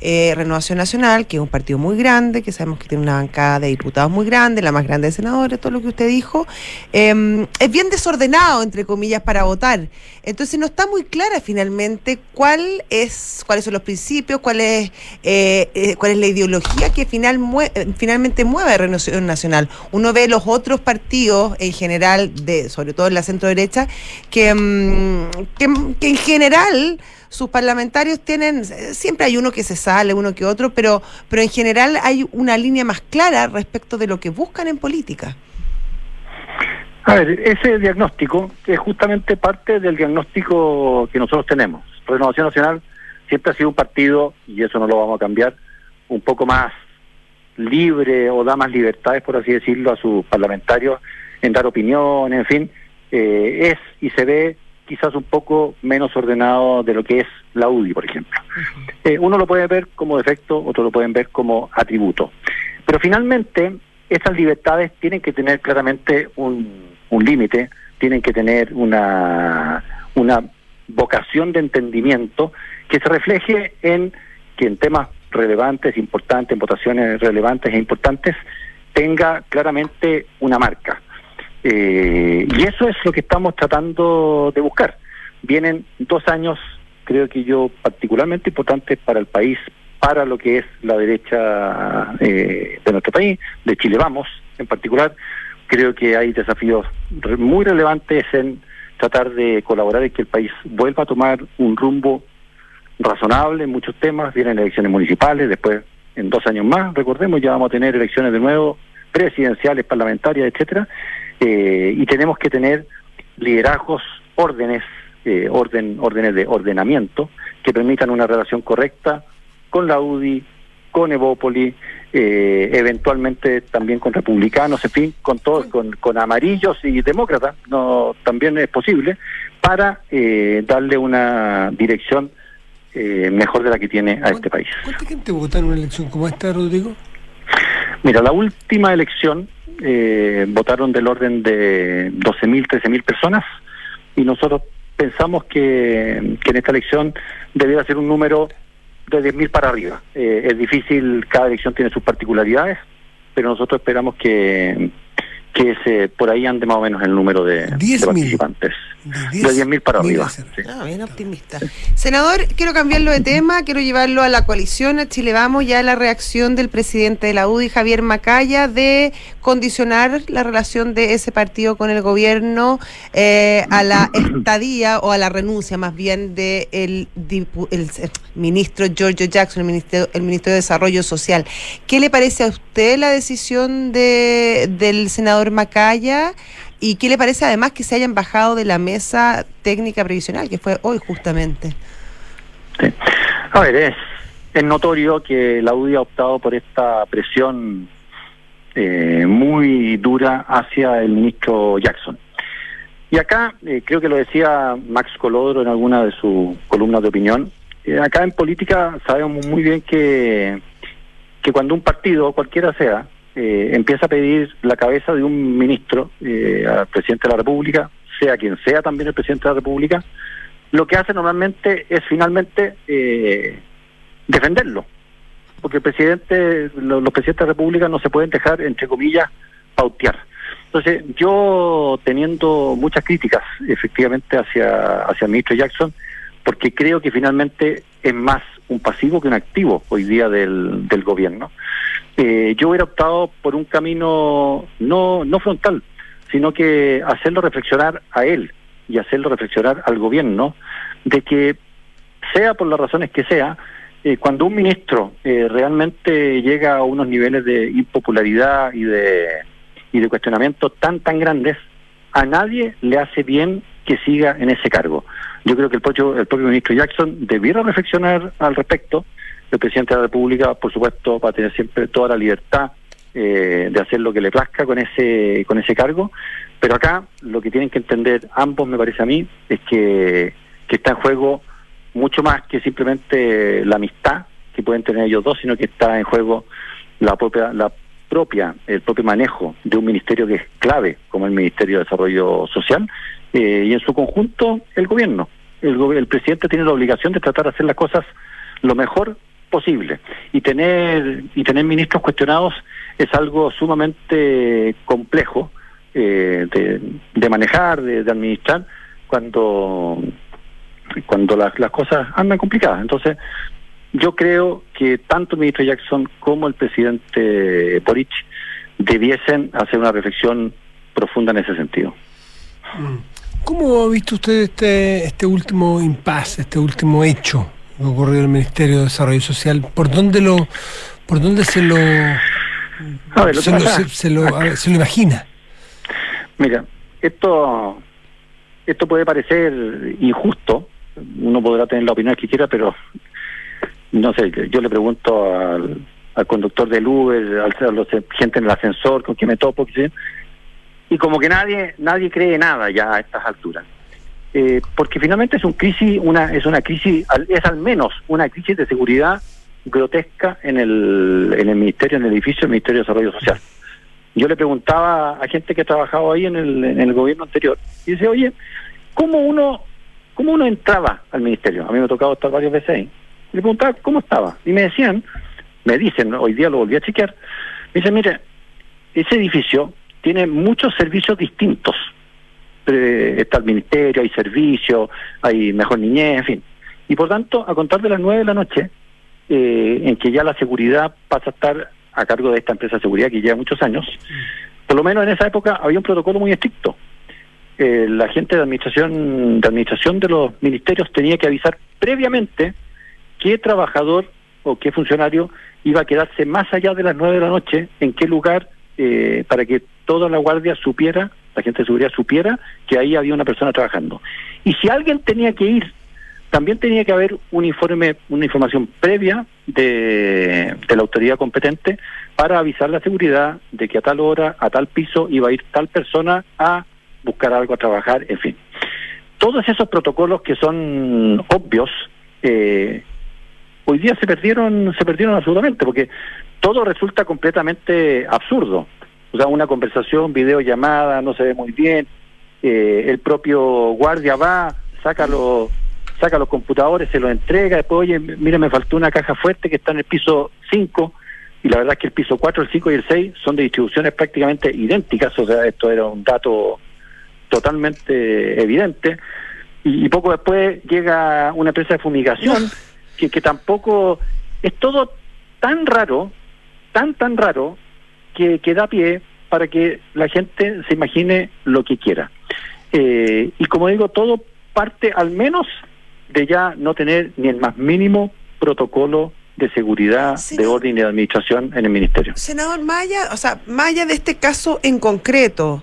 eh, Renovación Nacional, que es un partido muy grande, que sabemos que tiene una bancada de diputados muy grande, la más grande de senadores, todo lo que usted dijo, eh, es bien desordenado, entre comillas, para votar. Entonces no está muy clara finalmente cuál es, cuáles son los principios, cuál es, eh, eh, cuál es la ideología que final finalmente mueve Renovación Nacional. Uno ve los otros partidos en general, de, sobre todo en la centro derecha, que, que en general sus parlamentarios tienen, eh, siempre hay uno que se sale, uno que otro, pero, pero en general hay una línea más clara respecto de lo que buscan en política. A ver, ese diagnóstico es justamente parte del diagnóstico que nosotros tenemos. Renovación Nacional siempre ha sido un partido, y eso no lo vamos a cambiar, un poco más libre o da más libertades, por así decirlo, a sus parlamentarios en dar opinión, en fin. Eh, es y se ve quizás un poco menos ordenado de lo que es la UDI, por ejemplo. Eh, uno lo puede ver como defecto, otro lo pueden ver como atributo. Pero finalmente, esas libertades tienen que tener claramente un, un límite, tienen que tener una, una vocación de entendimiento que se refleje en que en temas relevantes, importantes, en votaciones relevantes e importantes, tenga claramente una marca. Eh, y eso es lo que estamos tratando de buscar. Vienen dos años, creo que yo, particularmente importantes para el país, para lo que es la derecha eh, de nuestro país, de Chile Vamos en particular. Creo que hay desafíos muy relevantes en tratar de colaborar en que el país vuelva a tomar un rumbo razonable en muchos temas. Vienen elecciones municipales, después en dos años más, recordemos, ya vamos a tener elecciones de nuevo, presidenciales, parlamentarias, etcétera, eh, y tenemos que tener liderazgos, órdenes, eh, orden, órdenes de ordenamiento que permitan una relación correcta con la UDI, con Evópoli, eh, eventualmente también con republicanos, en fin, con todos, con, con amarillos y demócratas, no también es posible, para eh, darle una dirección eh, mejor de la que tiene a este país. ¿Cuánta gente votó en una elección como esta, Rodrigo? Mira, la última elección eh, votaron del orden de 12.000, 13.000 personas y nosotros pensamos que, que en esta elección debiera ser un número de 10.000 para arriba. Eh, es difícil, cada elección tiene sus particularidades, pero nosotros esperamos que, que ese, por ahí ande más o menos el número de, de 10.000. participantes. De De 10.000 para arriba. sí. Ah, bien optimista. Senador, quiero cambiarlo de tema, quiero llevarlo a la coalición, a Chile Vamos, ya la reacción del presidente de la UDI, Javier Macaya, de condicionar la relación de ese partido con el gobierno eh, a la estadía o a la renuncia más bien del el, dipu- el, eh, ministro Giorgio Jackson, el ministro, el ministro de Desarrollo Social. ¿Qué le parece a usted la decisión de, del senador Macaya? ¿Y qué le parece además que se hayan bajado de la mesa técnica previsional, que fue hoy justamente? Sí. A ver, es, es notorio que la UDI ha optado por esta presión eh, muy dura hacia el ministro Jackson. Y acá, eh, creo que lo decía Max Colodro en alguna de sus columnas de opinión, eh, acá en política sabemos muy bien que, que cuando un partido, cualquiera sea, eh, empieza a pedir la cabeza de un ministro eh, al presidente de la República, sea quien sea también el presidente de la República, lo que hace normalmente es finalmente eh, defenderlo. Porque el presidente, lo- los presidentes de la República no se pueden dejar, entre comillas, pautear. Entonces, yo teniendo muchas críticas, efectivamente, hacia, hacia el ministro Jackson, porque creo que finalmente es más un pasivo que un activo hoy día del, del gobierno. Eh, yo hubiera optado por un camino no, no frontal, sino que hacerlo reflexionar a él y hacerlo reflexionar al gobierno de que, sea por las razones que sea, eh, cuando un ministro eh, realmente llega a unos niveles de impopularidad y de, y de cuestionamiento tan, tan grandes, a nadie le hace bien que siga en ese cargo. Yo creo que el propio, el propio ministro Jackson debiera reflexionar al respecto. El presidente de la República, por supuesto, va a tener siempre toda la libertad eh, de hacer lo que le plazca con ese, con ese cargo. Pero acá lo que tienen que entender ambos, me parece a mí, es que, que está en juego mucho más que simplemente la amistad que pueden tener ellos dos, sino que está en juego la propia, la propia, el propio manejo de un ministerio que es clave, como el Ministerio de Desarrollo Social, eh, y en su conjunto el gobierno. El, el presidente tiene la obligación de tratar de hacer las cosas lo mejor posible y tener y tener ministros cuestionados es algo sumamente complejo eh, de, manejar, de, administrar cuando cuando las, las cosas andan complicadas. Entonces, yo creo que tanto el ministro Jackson como el presidente Boric debiesen hacer una reflexión profunda en ese sentido. Mm. ¿Cómo ha visto usted este, este último impasse, este último hecho que ocurrió en el Ministerio de Desarrollo Social? ¿Por dónde lo, por dónde se lo, A ver, lo se, lo, se- se lo- ver, se lo imagina? Mira, esto esto puede parecer injusto, uno podrá tener la opinión que quiera, pero no sé, yo le pregunto al, al conductor del Uber, al, a los gente en el ascensor con quien me topo, qué sé yo, y como que nadie nadie cree nada ya a estas alturas. Eh, porque finalmente es un crisis, una es una crisis, es al menos una crisis de seguridad grotesca en el, en el ministerio, en el edificio del Ministerio de Desarrollo Social. Yo le preguntaba a gente que ha trabajado ahí en el, en el gobierno anterior, y dice, oye, ¿cómo uno, ¿cómo uno entraba al ministerio? A mí me ha tocado estar varias veces ahí. Le preguntaba cómo estaba, y me decían, me dicen, hoy día lo volví a chequear, me dicen, mire, ese edificio tiene muchos servicios distintos. Eh, está el ministerio, hay servicios, hay mejor niñez, en fin. Y por tanto, a contar de las nueve de la noche, eh, en que ya la seguridad pasa a estar a cargo de esta empresa de seguridad que lleva muchos años, por lo menos en esa época había un protocolo muy estricto. Eh, la gente de administración, de administración de los ministerios tenía que avisar previamente qué trabajador o qué funcionario iba a quedarse más allá de las nueve de la noche, en qué lugar, eh, para que toda la guardia supiera, la gente de seguridad supiera que ahí había una persona trabajando. Y si alguien tenía que ir también tenía que haber un informe, una información previa de, la autoridad competente para avisar la seguridad de que a tal hora, a tal piso, iba a ir tal persona a buscar algo, a trabajar, en fin. Todos esos protocolos que son obvios, eh, hoy día se perdieron, se perdieron absolutamente, porque todo resulta completamente absurdo. O sea, una conversación, videollamada, no se ve muy bien, eh, el propio guardia va, saca los, saca los computadores, se los entrega, después, oye, mira, me faltó una caja fuerte que está en el piso 5, y la verdad es que el piso 4, el 5 y el 6 son de distribuciones prácticamente idénticas, o sea, esto era un dato totalmente evidente, y, y poco después llega una empresa de fumigación que, que tampoco es todo tan raro, tan, tan raro, que, que da pie para que la gente se imagine lo que quiera. Eh, y como digo, todo parte al menos de ya no tener ni el más mínimo protocolo de seguridad, de orden y de administración en el ministerio. Senador Maya, o sea, Maya de este caso en concreto,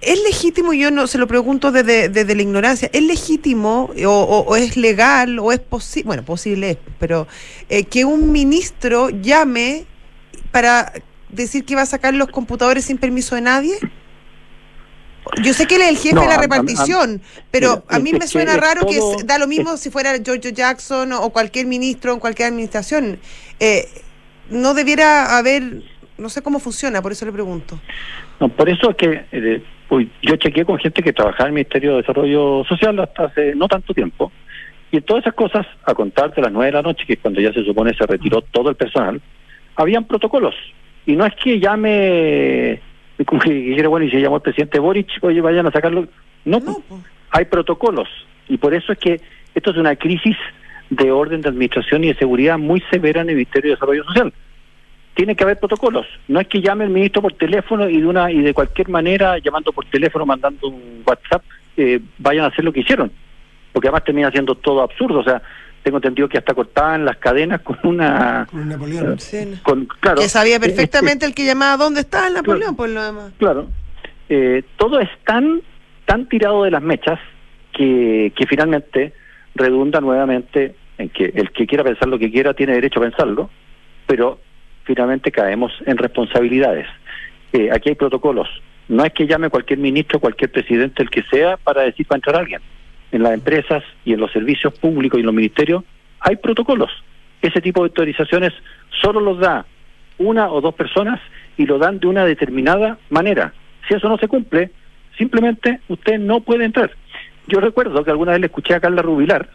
¿es legítimo, yo no se lo pregunto desde, desde la ignorancia, ¿es legítimo o, o- o es legal o es posible, bueno, posible es, pero eh, que un ministro llame para decir que va a sacar los computadores sin permiso de nadie? Yo sé que él es el jefe No, de la a- a- a- repartición, pero a mí me suena raro que es- da lo mismo es- si fuera George Jackson o cualquier ministro en cualquier administración. Eh, no debiera haber, no sé cómo funciona, por eso le pregunto. No, por eso es que eh, uy, yo chequeé con gente que trabajaba en el Ministerio de Desarrollo Social hasta hace no tanto tiempo, y en todas esas cosas, a contar de las nueve de la noche, que es cuando ya se supone se retiró todo el personal, habían protocolos. Y no es que llame, como que dijera, bueno, y se llamó el presidente Boric, oye, vayan a sacarlo. No, No, po. hay protocolos. Y por eso es que esto es una crisis de orden de administración y de seguridad muy severa en el Ministerio de Desarrollo Social tiene que haber protocolos. No es que llame el ministro por teléfono y de una y de cualquier manera, llamando por teléfono, mandando un WhatsApp, eh, vayan a hacer lo que hicieron. Porque además termina siendo todo absurdo. O sea, tengo entendido que hasta cortaban las cadenas con una... Con Napoleón. Con, claro, que sabía eh, perfectamente el que llamaba dónde está el Napoleón, por lo demás. Claro. Eh, todo es tan, tan tirado de las mechas que, que finalmente redunda nuevamente en que el que quiera pensar lo que quiera tiene derecho a pensarlo, pero finalmente caemos en responsabilidades. Eh, aquí hay protocolos. No es que llame cualquier ministro, cualquier presidente, el que sea, para decir para entrar alguien. En las empresas y en los servicios públicos y en los ministerios hay protocolos. Ese tipo de autorizaciones solo los da una o dos personas y lo dan de una determinada manera. Si eso no se cumple, simplemente usted no puede entrar. Yo recuerdo que alguna vez le escuché a Carla Rubilar,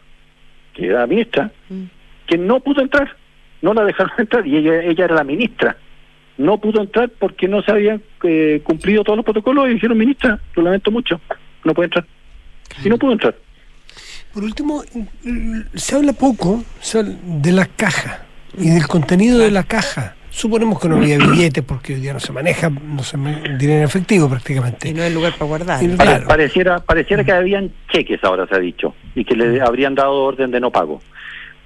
que era ministra, Mm. que no pudo entrar, no la dejaron [LAUGHS] entrar y ella, ella era la ministra. No pudo entrar porque no se habían eh, cumplido todos los protocolos y dijeron, ministra, lo lamento mucho, no puede entrar. Y no pudo entrar. Por último, mm, se habla poco se habla de la caja y del contenido de la caja. Suponemos que no había [CLEARS THROAT] billetes porque hoy día no se maneja, no se dinero efectivo Y prácticamente. no es lugar para guardar. Y- Pare- Claro. Pareciera, pareciera que habían cheques, ahora se ha dicho, y que le habrían dado orden de no pago.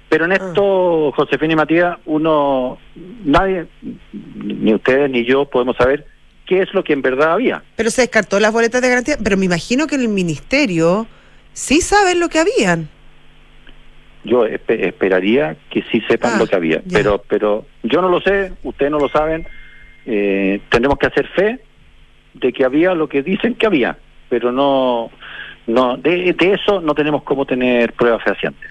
Pero en esto, Josefina y Matías, uno, nadie, ni ustedes ni yo podemos saber qué es lo que en verdad había. Pero se descartó las boletas de garantía. Pero me imagino que en el ministerio sí saben lo que habían. Yo espe- esperaría que sí sepan Ah, lo que había, ya. pero pero yo no lo sé, ustedes no lo saben. Eh, tendremos que hacer fe de que había lo que dicen que había, pero no no de, de eso no tenemos cómo tener pruebas fehacientes.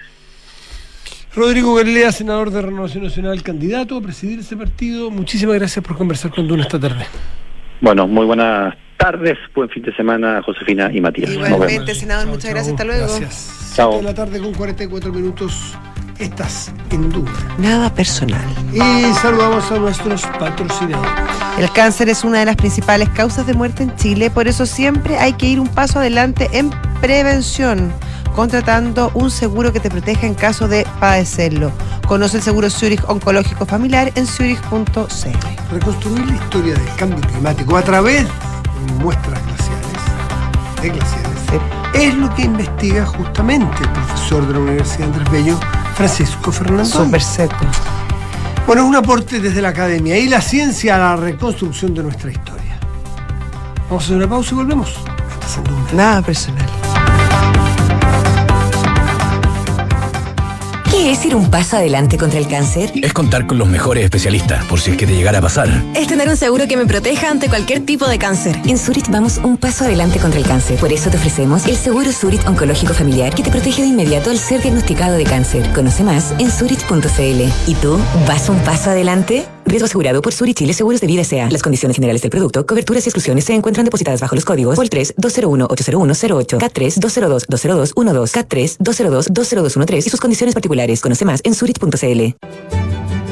Rodrigo Galilea, senador de Renovación Nacional, candidato a presidir ese partido. Muchísimas gracias por conversar con Duna esta tarde. Bueno, muy buenas tardes, buen fin de semana, Josefina y Matías. Igualmente. senador, muchas gracias, hasta luego. Gracias. Chao. La tarde con 44 minutos. Estás en Duna. Nada personal. Y saludamos a nuestros patrocinadores. El cáncer es una de las principales causas de muerte en Chile, por eso siempre hay que ir un paso adelante en prevención, contratando un seguro que te proteja en caso de padecerlo. Conoce el seguro Zurich Oncológico Familiar en zurich.cl. Reconstruir la historia del cambio climático a través de muestras glaciares, de glaciares, es lo que investiga justamente el profesor de la Universidad Andrés Bello, Francisco Fernando. Súper seco. Bueno, es un aporte desde la academia y la ciencia a la reconstrucción de nuestra historia. Vamos a hacer una pausa y volvemos. Nada personal. ¿Qué es ir un paso adelante contra el cáncer? Es contar con los mejores especialistas, por si es que te llegara a pasar. Es tener un seguro que me proteja ante cualquier tipo de cáncer. En Zurich vamos un paso adelante contra el cáncer. Por eso te ofrecemos el seguro Zurich Oncológico Familiar que te protege de inmediato al ser diagnosticado de cáncer. Conoce más en zurich.cl. ¿Y tú vas un paso adelante? Riesgo asegurado por Zurich Chile Seguros de Vida S.A. Las condiciones generales del producto, coberturas y exclusiones se encuentran depositadas bajo los códigos POL 3 201 801 08 K3 202 202 12 K3 202 20213 y sus condiciones particulares. Conoce más en zurich.cl.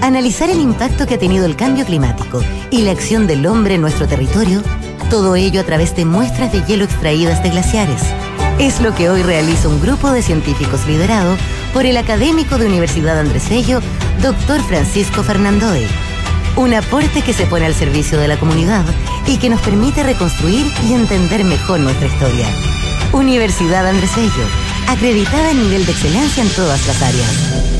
Analizar el impacto que ha tenido el cambio climático y la acción del hombre en nuestro territorio, todo ello a través de muestras de hielo extraídas de glaciares. Es lo que hoy realiza un grupo de científicos liderado por el académico de Universidad Andrés Bello, Dr. Francisco Fernandoe. Un aporte que se pone al servicio de la comunidad y que nos permite reconstruir y entender mejor nuestra historia. Universidad Andrés Bello, acreditada en nivel de excelencia en todas las áreas.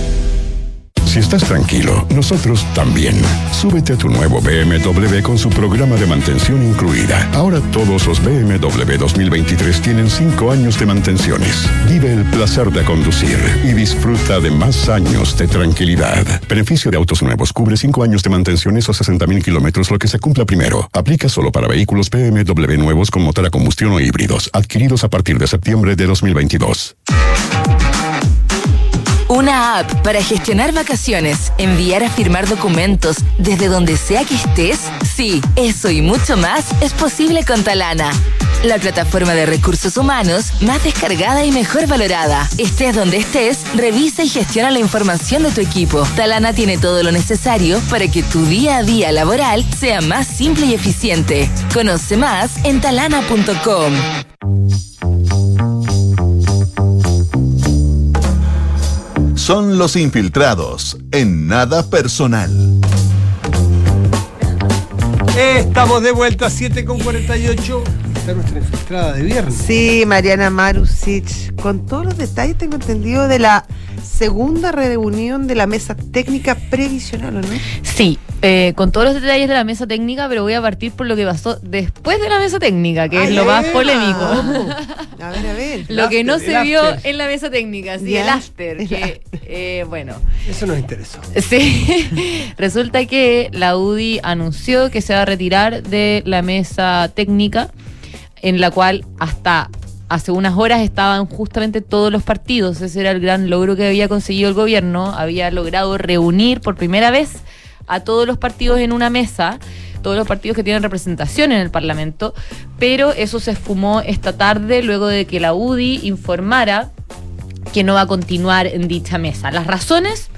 Si estás tranquilo, nosotros también. Súbete a tu nuevo BMW con su programa de mantención incluida. Ahora todos los BMW 2023 tienen 5 años de mantenciones. Vive el placer de conducir y disfruta de más años de tranquilidad. Beneficio de autos nuevos cubre 5 años de mantenciones o 60.000 kilómetros, lo que se cumpla primero. Aplica solo para vehículos BMW nuevos con motor a combustión o híbridos, adquiridos a partir de septiembre de 2022. Una app para gestionar vacaciones, enviar a firmar documentos desde donde sea que estés. Sí, eso y mucho más es posible con Talana. La plataforma de recursos humanos más descargada y mejor valorada. Estés donde estés, revisa y gestiona la información de tu equipo. Talana tiene todo lo necesario para que tu día a día laboral sea más simple y eficiente. Conoce más en talana.com. Son los infiltrados en nada personal. Estamos de vuelta a 7 con 48. Está nuestra infiltrada de viernes. Sí, Mariana Marusic. Con todos los detalles tengo entendido de la segunda reunión de la mesa técnica previsional, ¿o no? Sí, eh, con todos los detalles de la mesa técnica, pero voy a partir por lo que pasó después de la mesa técnica, que es lo más polémico. [LAUGHS] A ver, a ver. lo que no after, se vio after. en la mesa técnica, sí, el after, El que, eh, bueno. Eso nos interesó. Sí, [LAUGHS] resulta que la UDI anunció que se va a retirar de la mesa técnica, en la cual hasta hace unas horas estaban justamente todos los partidos. Ese era el gran logro que había conseguido el gobierno. Había logrado reunir por primera vez a todos los partidos en una mesa, todos los partidos que tienen representación en el Parlamento, pero eso se esfumó esta tarde luego de que la UDI informara que no va a continuar en dicha mesa. Las razones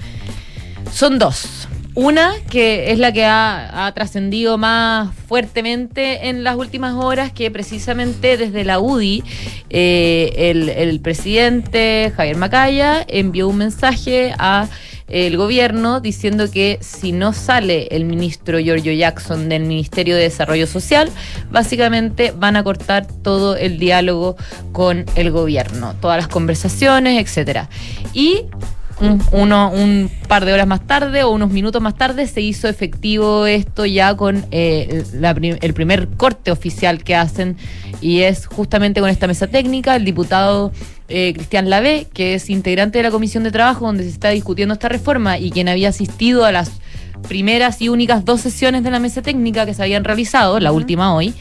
son dos. Una, que es la que ha, trascendido más fuertemente en las últimas horas, que precisamente desde la UDI, eh, el, el presidente Javier Macaya envió un mensaje a el gobierno diciendo que si no sale el ministro Giorgio Jackson del Ministerio de Desarrollo Social, básicamente van a cortar todo el diálogo con el gobierno, todas las conversaciones, etcétera. Y un, uno, un par de horas más tarde o unos minutos más tarde se hizo efectivo esto ya con eh, la prim- el primer corte oficial que hacen y es justamente con esta mesa técnica, el diputado eh, Cristian Lavé, que es integrante de la Comisión de Trabajo donde se está discutiendo esta reforma y quien había asistido a las primeras y únicas dos sesiones de la mesa técnica que se habían realizado, la última hoy,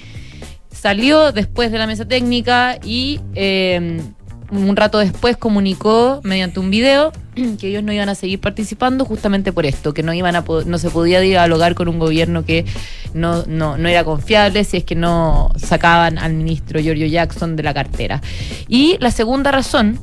salió después de la mesa técnica y eh, un rato después comunicó mediante un video [CLEARS THROAT] que ellos no iban a seguir participando justamente por esto, que no iban a no se podía dialogar con un gobierno que no, no, no era confiable si es que no sacaban al ministro Giorgio Jackson de la cartera. Y la segunda razón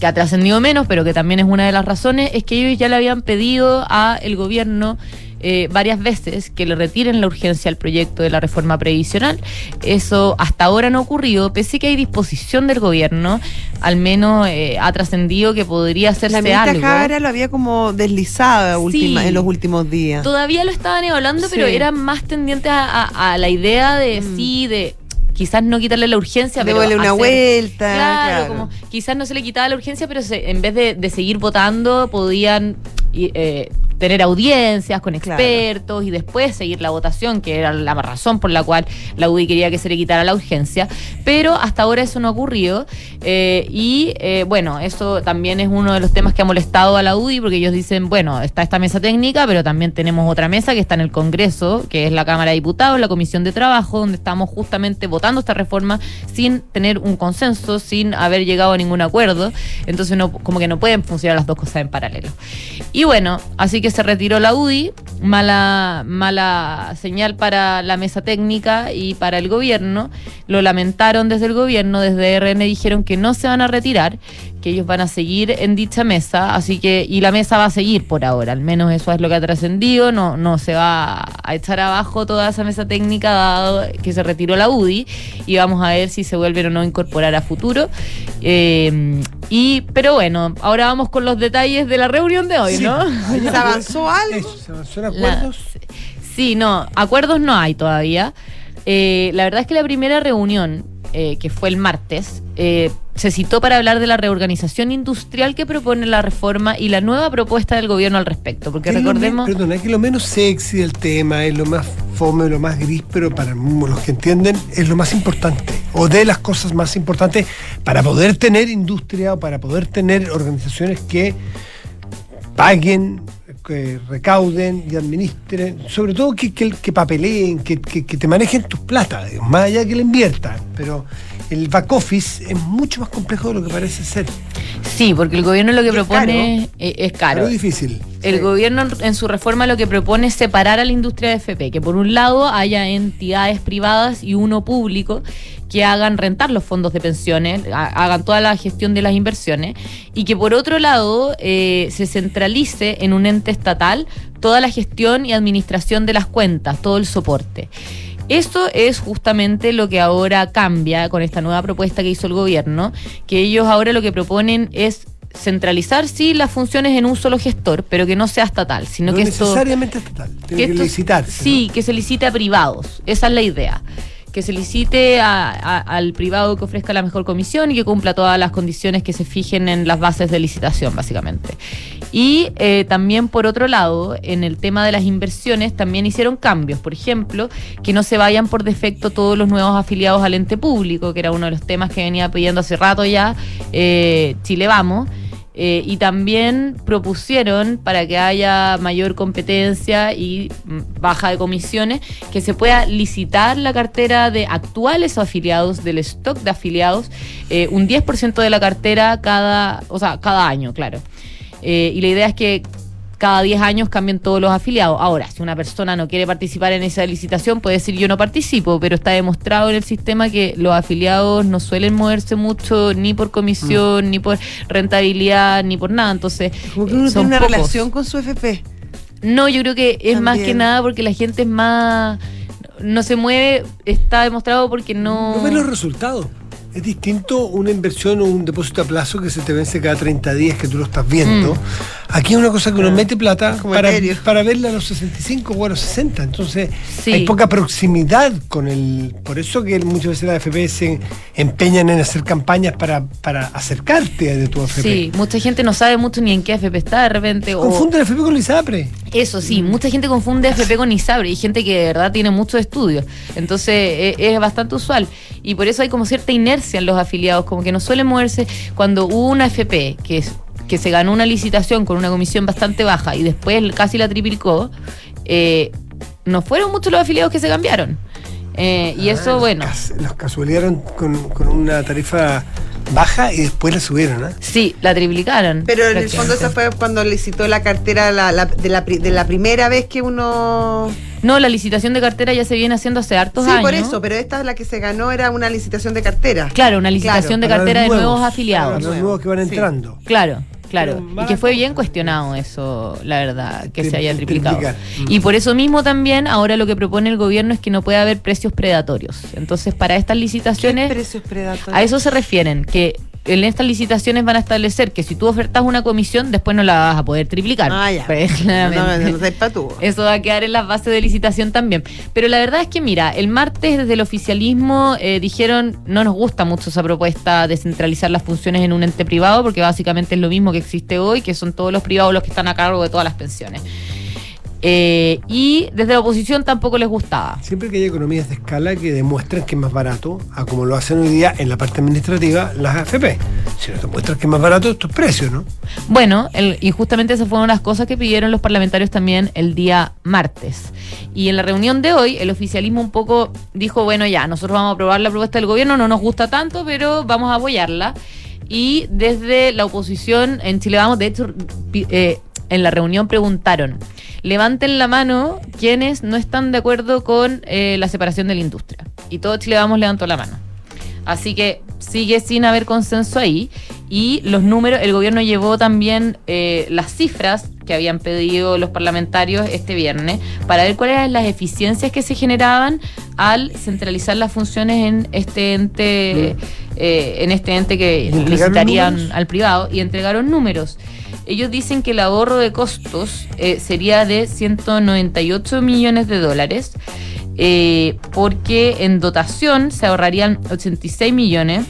que ha trascendido menos, pero que también es una de las razones, es que ellos ya le habían pedido a el gobierno eh, varias veces que le retiren la urgencia al proyecto de la reforma previsional. Eso hasta ahora no ha ocurrido, pese que hay disposición del gobierno, al menos eh, ha trascendido que podría La hacerse ministra algo. Jara lo había como deslizado última- Sí. en los últimos días. Todavía lo estaban evaluando, pero Sí. Mm. eran más tendientes a, a- a la idea de sí, de quizás no quitarle la urgencia, pero Démosle una hacer- vuelta. Claro, claro. como quizás no se le quitaba la urgencia, pero se- en vez de, de seguir votando, podían eh, tener audiencias con expertos y después seguir la votación, que era la razón por la cual la UDI quería que se le quitara la urgencia. Pero hasta ahora eso no ha ocurrido. eh, y eh, bueno, eso también es uno de los temas que ha molestado a la UDI, porque ellos dicen, bueno, está esta mesa técnica, pero también tenemos otra mesa que está en el Congreso, que es la Cámara de Diputados, la Comisión de Trabajo, donde estamos justamente votando esta reforma sin tener un consenso, sin haber llegado a ningún acuerdo. Entonces, no, como que no pueden funcionar las dos cosas en paralelo. Y bueno, así que se retiró la UDI, mala, mala señal para la mesa técnica y para el gobierno. Lo lamentaron desde el gobierno, desde RN dijeron que no se van a retirar, que ellos van a seguir en dicha mesa, así que, y la mesa va a seguir por ahora, al menos eso es lo que ha trascendido, no, no se va a echar abajo toda esa mesa técnica dado que se retiró la UDI y vamos a ver si se vuelven o no a incorporar a futuro. Eh, y, pero bueno, ahora vamos con los detalles de la reunión de hoy, Sí. ¿no? ¿Se [LAUGHS] avanzó algo? Eso, ¿Se avanzó en La- acuerdos? Sí, no, acuerdos no hay todavía. Eh, la verdad es que la primera reunión, eh, que fue el martes, eh, se citó para hablar de la reorganización industrial que propone la reforma y la nueva propuesta del gobierno al respecto. Porque Es recordemos. Perdona, es que lo menos sexy del tema, es lo más fome, lo más gris, pero para los que entienden es lo más importante, o de las cosas más importantes para poder tener industria o para poder tener organizaciones que paguen, que recauden y administren, sobre todo que, que, papeleen, que, que- te manejen tus plata, más allá que le inviertan, pero el back office es mucho más complejo de lo que parece ser. Sí, porque el gobierno lo que es propone eh, es caro. Pero difícil. El gobierno en- su reforma lo que propone es separar a la industria de FP, que por un lado haya entidades privadas y uno público que hagan rentar los fondos de pensiones, ha- hagan toda la gestión de las inversiones, y que por otro lado eh, se centralice en un ente estatal toda la gestión y administración de las cuentas, todo el soporte. Esto es justamente lo que ahora cambia con esta nueva propuesta que hizo el gobierno, que ellos ahora lo que proponen es centralizar sí las funciones en un solo gestor, pero que no sea estatal, sino no que esto necesariamente estatal, tiene que, esto- licitarse. Sí, que se licite a privados. Esa es la idea. Que se licite a- al privado que ofrezca la mejor comisión y que cumpla todas las condiciones que se fijen en las bases de licitación, básicamente. Y eh, también, por otro lado, en el tema de las inversiones también hicieron cambios. Por ejemplo, que no se vayan por defecto todos los nuevos afiliados al ente público, que era uno de los temas que venía pidiendo hace rato ya eh, Chile Vamos. Eh, y también propusieron para que haya mayor competencia y mm, baja de comisiones que se pueda licitar la cartera de actuales afiliados del stock de afiliados eh, un 10% de la cartera cada o sea cada año claro. Eh, y la idea es que cada 10 años cambien todos los afiliados. Ahora, si una persona no quiere participar en esa licitación, puede decir yo no participo, pero está demostrado en el sistema que los afiliados no suelen moverse mucho ni por comisión, ni por rentabilidad, ni por nada. Entonces, Como que eh, uno son tiene una pocos. relación con su FP. No, yo creo que es más que nada porque la gente es más... No se mueve, está demostrado porque no... No ves los resultados. Es distinto una inversión o un depósito a plazo que se te vence cada 30 días que tú lo estás viendo. Mm. Aquí es una cosa que uno mete plata para, verla a los 65 o a los 60. Entonces Sí. hay poca proximidad con el... Por eso que muchas veces las FP se empeñan en hacer campañas para, para acercarte de tu AFP. Sí, mucha gente no sabe mucho ni en qué AFP está de repente. o- Confunde la FP con la ISAPRE. Eso sí, mucha gente confunde AFP con ISABRE y gente que de verdad tiene muchos estudios. Entonces eh, es bastante usual. Y por eso hay como cierta inercia en los afiliados, como que no suelen moverse cuando hubo una AFP que, es- que se ganó una licitación con una comisión bastante baja y después casi la triplicó. eh, no fueron muchos los afiliados que se cambiaron. Eh, y Ah, eso, los bueno. cas- Los casualearon con, con una tarifa baja y después la subieron, ¿ah? Sí, la triplicaron. Pero en el fondo eso fue cuando licitó la cartera la- la- de, la, de la primera vez que uno... No, la licitación de cartera ya se viene haciendo hace hartos Sí, años. por eso, pero esta la que se ganó era una licitación de cartera. Claro, una licitación de cartera de nuevos afiliados. Para los nuevos que van Sí. entrando. Claro, claro. Y que fue bien cuestionado eso, la verdad, que se haya triplicado. Y por eso mismo también ahora lo que propone el gobierno es que no puede haber precios predatorios. Entonces, para estas ¿Qué licitaciones, precios predatorios? a eso se refieren, que en estas licitaciones van a establecer que si tú ofertas una comisión, después no la vas a poder triplicar. Ah, ya. Pues, No, no, no. Eso va a quedar en las bases de licitación también. Pero la verdad es que, mira, el martes desde el oficialismo eh, dijeron no nos gusta mucho esa propuesta de centralizar las funciones en un ente privado, porque básicamente es lo mismo que existe hoy, que son todos los privados los que están a cargo de todas las pensiones. Eh, y desde la oposición tampoco les gustaba. Siempre que hay economías de escala que demuestran que es más barato, a como lo hacen hoy día en la parte administrativa las AFP. Si no te muestran que es más barato, estos precios, ¿no? Bueno, el- y justamente esas fueron las cosas que pidieron los parlamentarios también el día martes. Y en la reunión de hoy, el oficialismo un poco dijo, bueno, ya, nosotros vamos a aprobar la propuesta del gobierno, no nos gusta tanto, pero vamos a apoyarla. Y desde la oposición en Chile Vamos, de hecho, eh, en la reunión preguntaron, levanten la mano quienes no están de acuerdo con eh, la separación de la industria. Y todo Chile Vamos levantó la mano. Así que sigue sin haber consenso ahí. Y los números, el gobierno llevó también eh, las cifras que habían pedido los parlamentarios este viernes para ver cuáles eran las eficiencias que se generaban al centralizar las funciones en este ente, eh, en este ente que ¿Y entregaron licitarían números? al privado y entregaron números. Ellos dicen que el ahorro de costos eh, sería de 198 millones de dólares, eh, porque en dotación se ahorrarían 86 millones,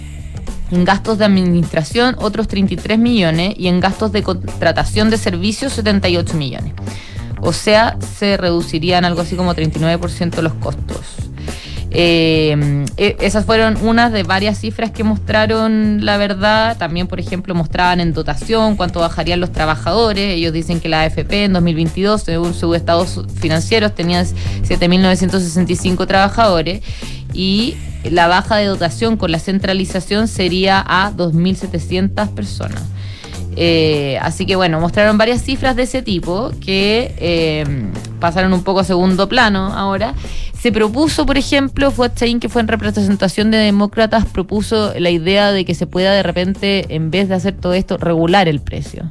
en gastos de administración otros 33 millones y en gastos de contratación de servicios 78 millones. O sea, se reducirían algo así como 39% los costos. Eh, eh, esas fueron unas de varias cifras que mostraron la verdad. También, por ejemplo, mostraban en dotación cuánto bajarían los trabajadores. Ellos dicen que la AFP en 2022, según sus estados financieros, tenían 7.965 trabajadores y la baja de dotación con la centralización sería a 2.700 personas. Eh, así que bueno, mostraron varias cifras de ese tipo que eh, pasaron un poco a segundo plano ahora. Se propuso, por ejemplo, Fuad Chaín, que fue en representación de demócratas, propuso la idea de que se pueda de repente, en vez de hacer todo esto, regular el precio.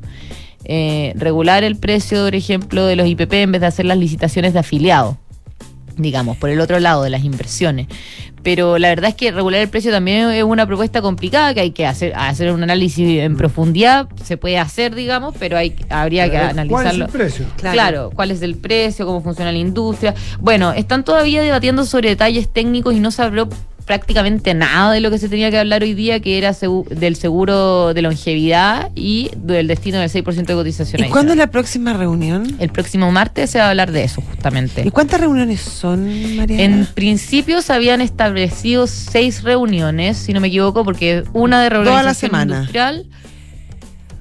Eh, regular el precio, por ejemplo, de los IPP en vez de hacer las licitaciones de afiliados digamos, por el otro lado de las inversiones. Pero la verdad es que regular el precio también es una propuesta complicada que hay que hacer, hacer un análisis en profundidad, se puede hacer, digamos, pero hay, habría que A ver, ¿cuál es el analizarlo. precio? Claro. cuál es el precio, cómo funciona la industria. Bueno, están todavía debatiendo sobre detalles técnicos y no se habló prácticamente nada de lo que se tenía que hablar hoy día, que era segu- del seguro de longevidad y del destino del 6% de cotización. ¿Y adicional. cuándo es la próxima reunión? El próximo martes se va a hablar de eso, justamente. ¿Y cuántas reuniones son, Mariana? En principio se habían establecido seis reuniones, si no me equivoco, porque una de reunión Toda la semana. industrial.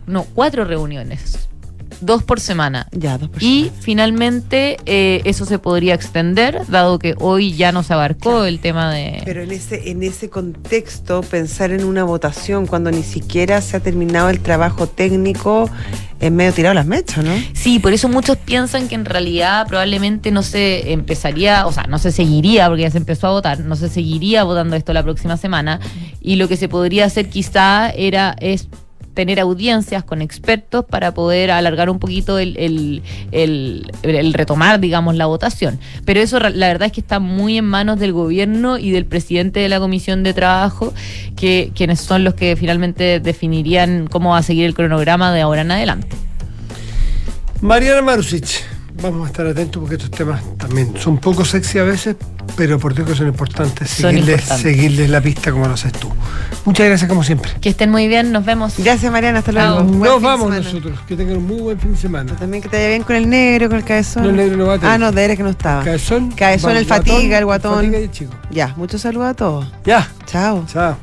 No, cuatro reuniones. Dos por semana. Ya, dos Y finalmente eh, eso se podría extender, dado que hoy ya no se abarcó el tema de. Pero en ese, en ese contexto, pensar en una votación cuando ni siquiera se ha terminado el trabajo técnico es medio tirado las mechas, ¿no? Sí, por eso muchos piensan que en realidad probablemente no se empezaría, o sea, no se seguiría, porque ya se empezó a votar, no se seguiría votando esto la próxima semana. Y lo que se podría hacer quizá era es tener audiencias con expertos para poder alargar un poquito el, el, el- retomar, digamos, la votación. Pero eso la verdad es que está muy en manos del gobierno y del presidente de la Comisión de Trabajo, que quienes son los que finalmente definirían cómo va a seguir el cronograma de ahora en adelante. Mariana Marusic, vamos a estar atentos porque estos temas también son poco sexy a veces, pero por Dios que son importantes. Son Seguirles, importantes. seguirles la pista como lo haces tú. Muchas gracias como siempre. Que estén muy bien, nos vemos. Gracias, Mariana, hasta luego. Nos vamos nosotros. Que tengan un muy buen fin de semana. También que te vaya bien con el negro, con el cabezón. No, el negro no va a tener. Ah, no, de veras que no estaba. Cabezón, Cabezón, el guatón, fatiga, el guatón. fatiga y el chico. Ya, muchos saludos a todos. Ya. Chao. Chao.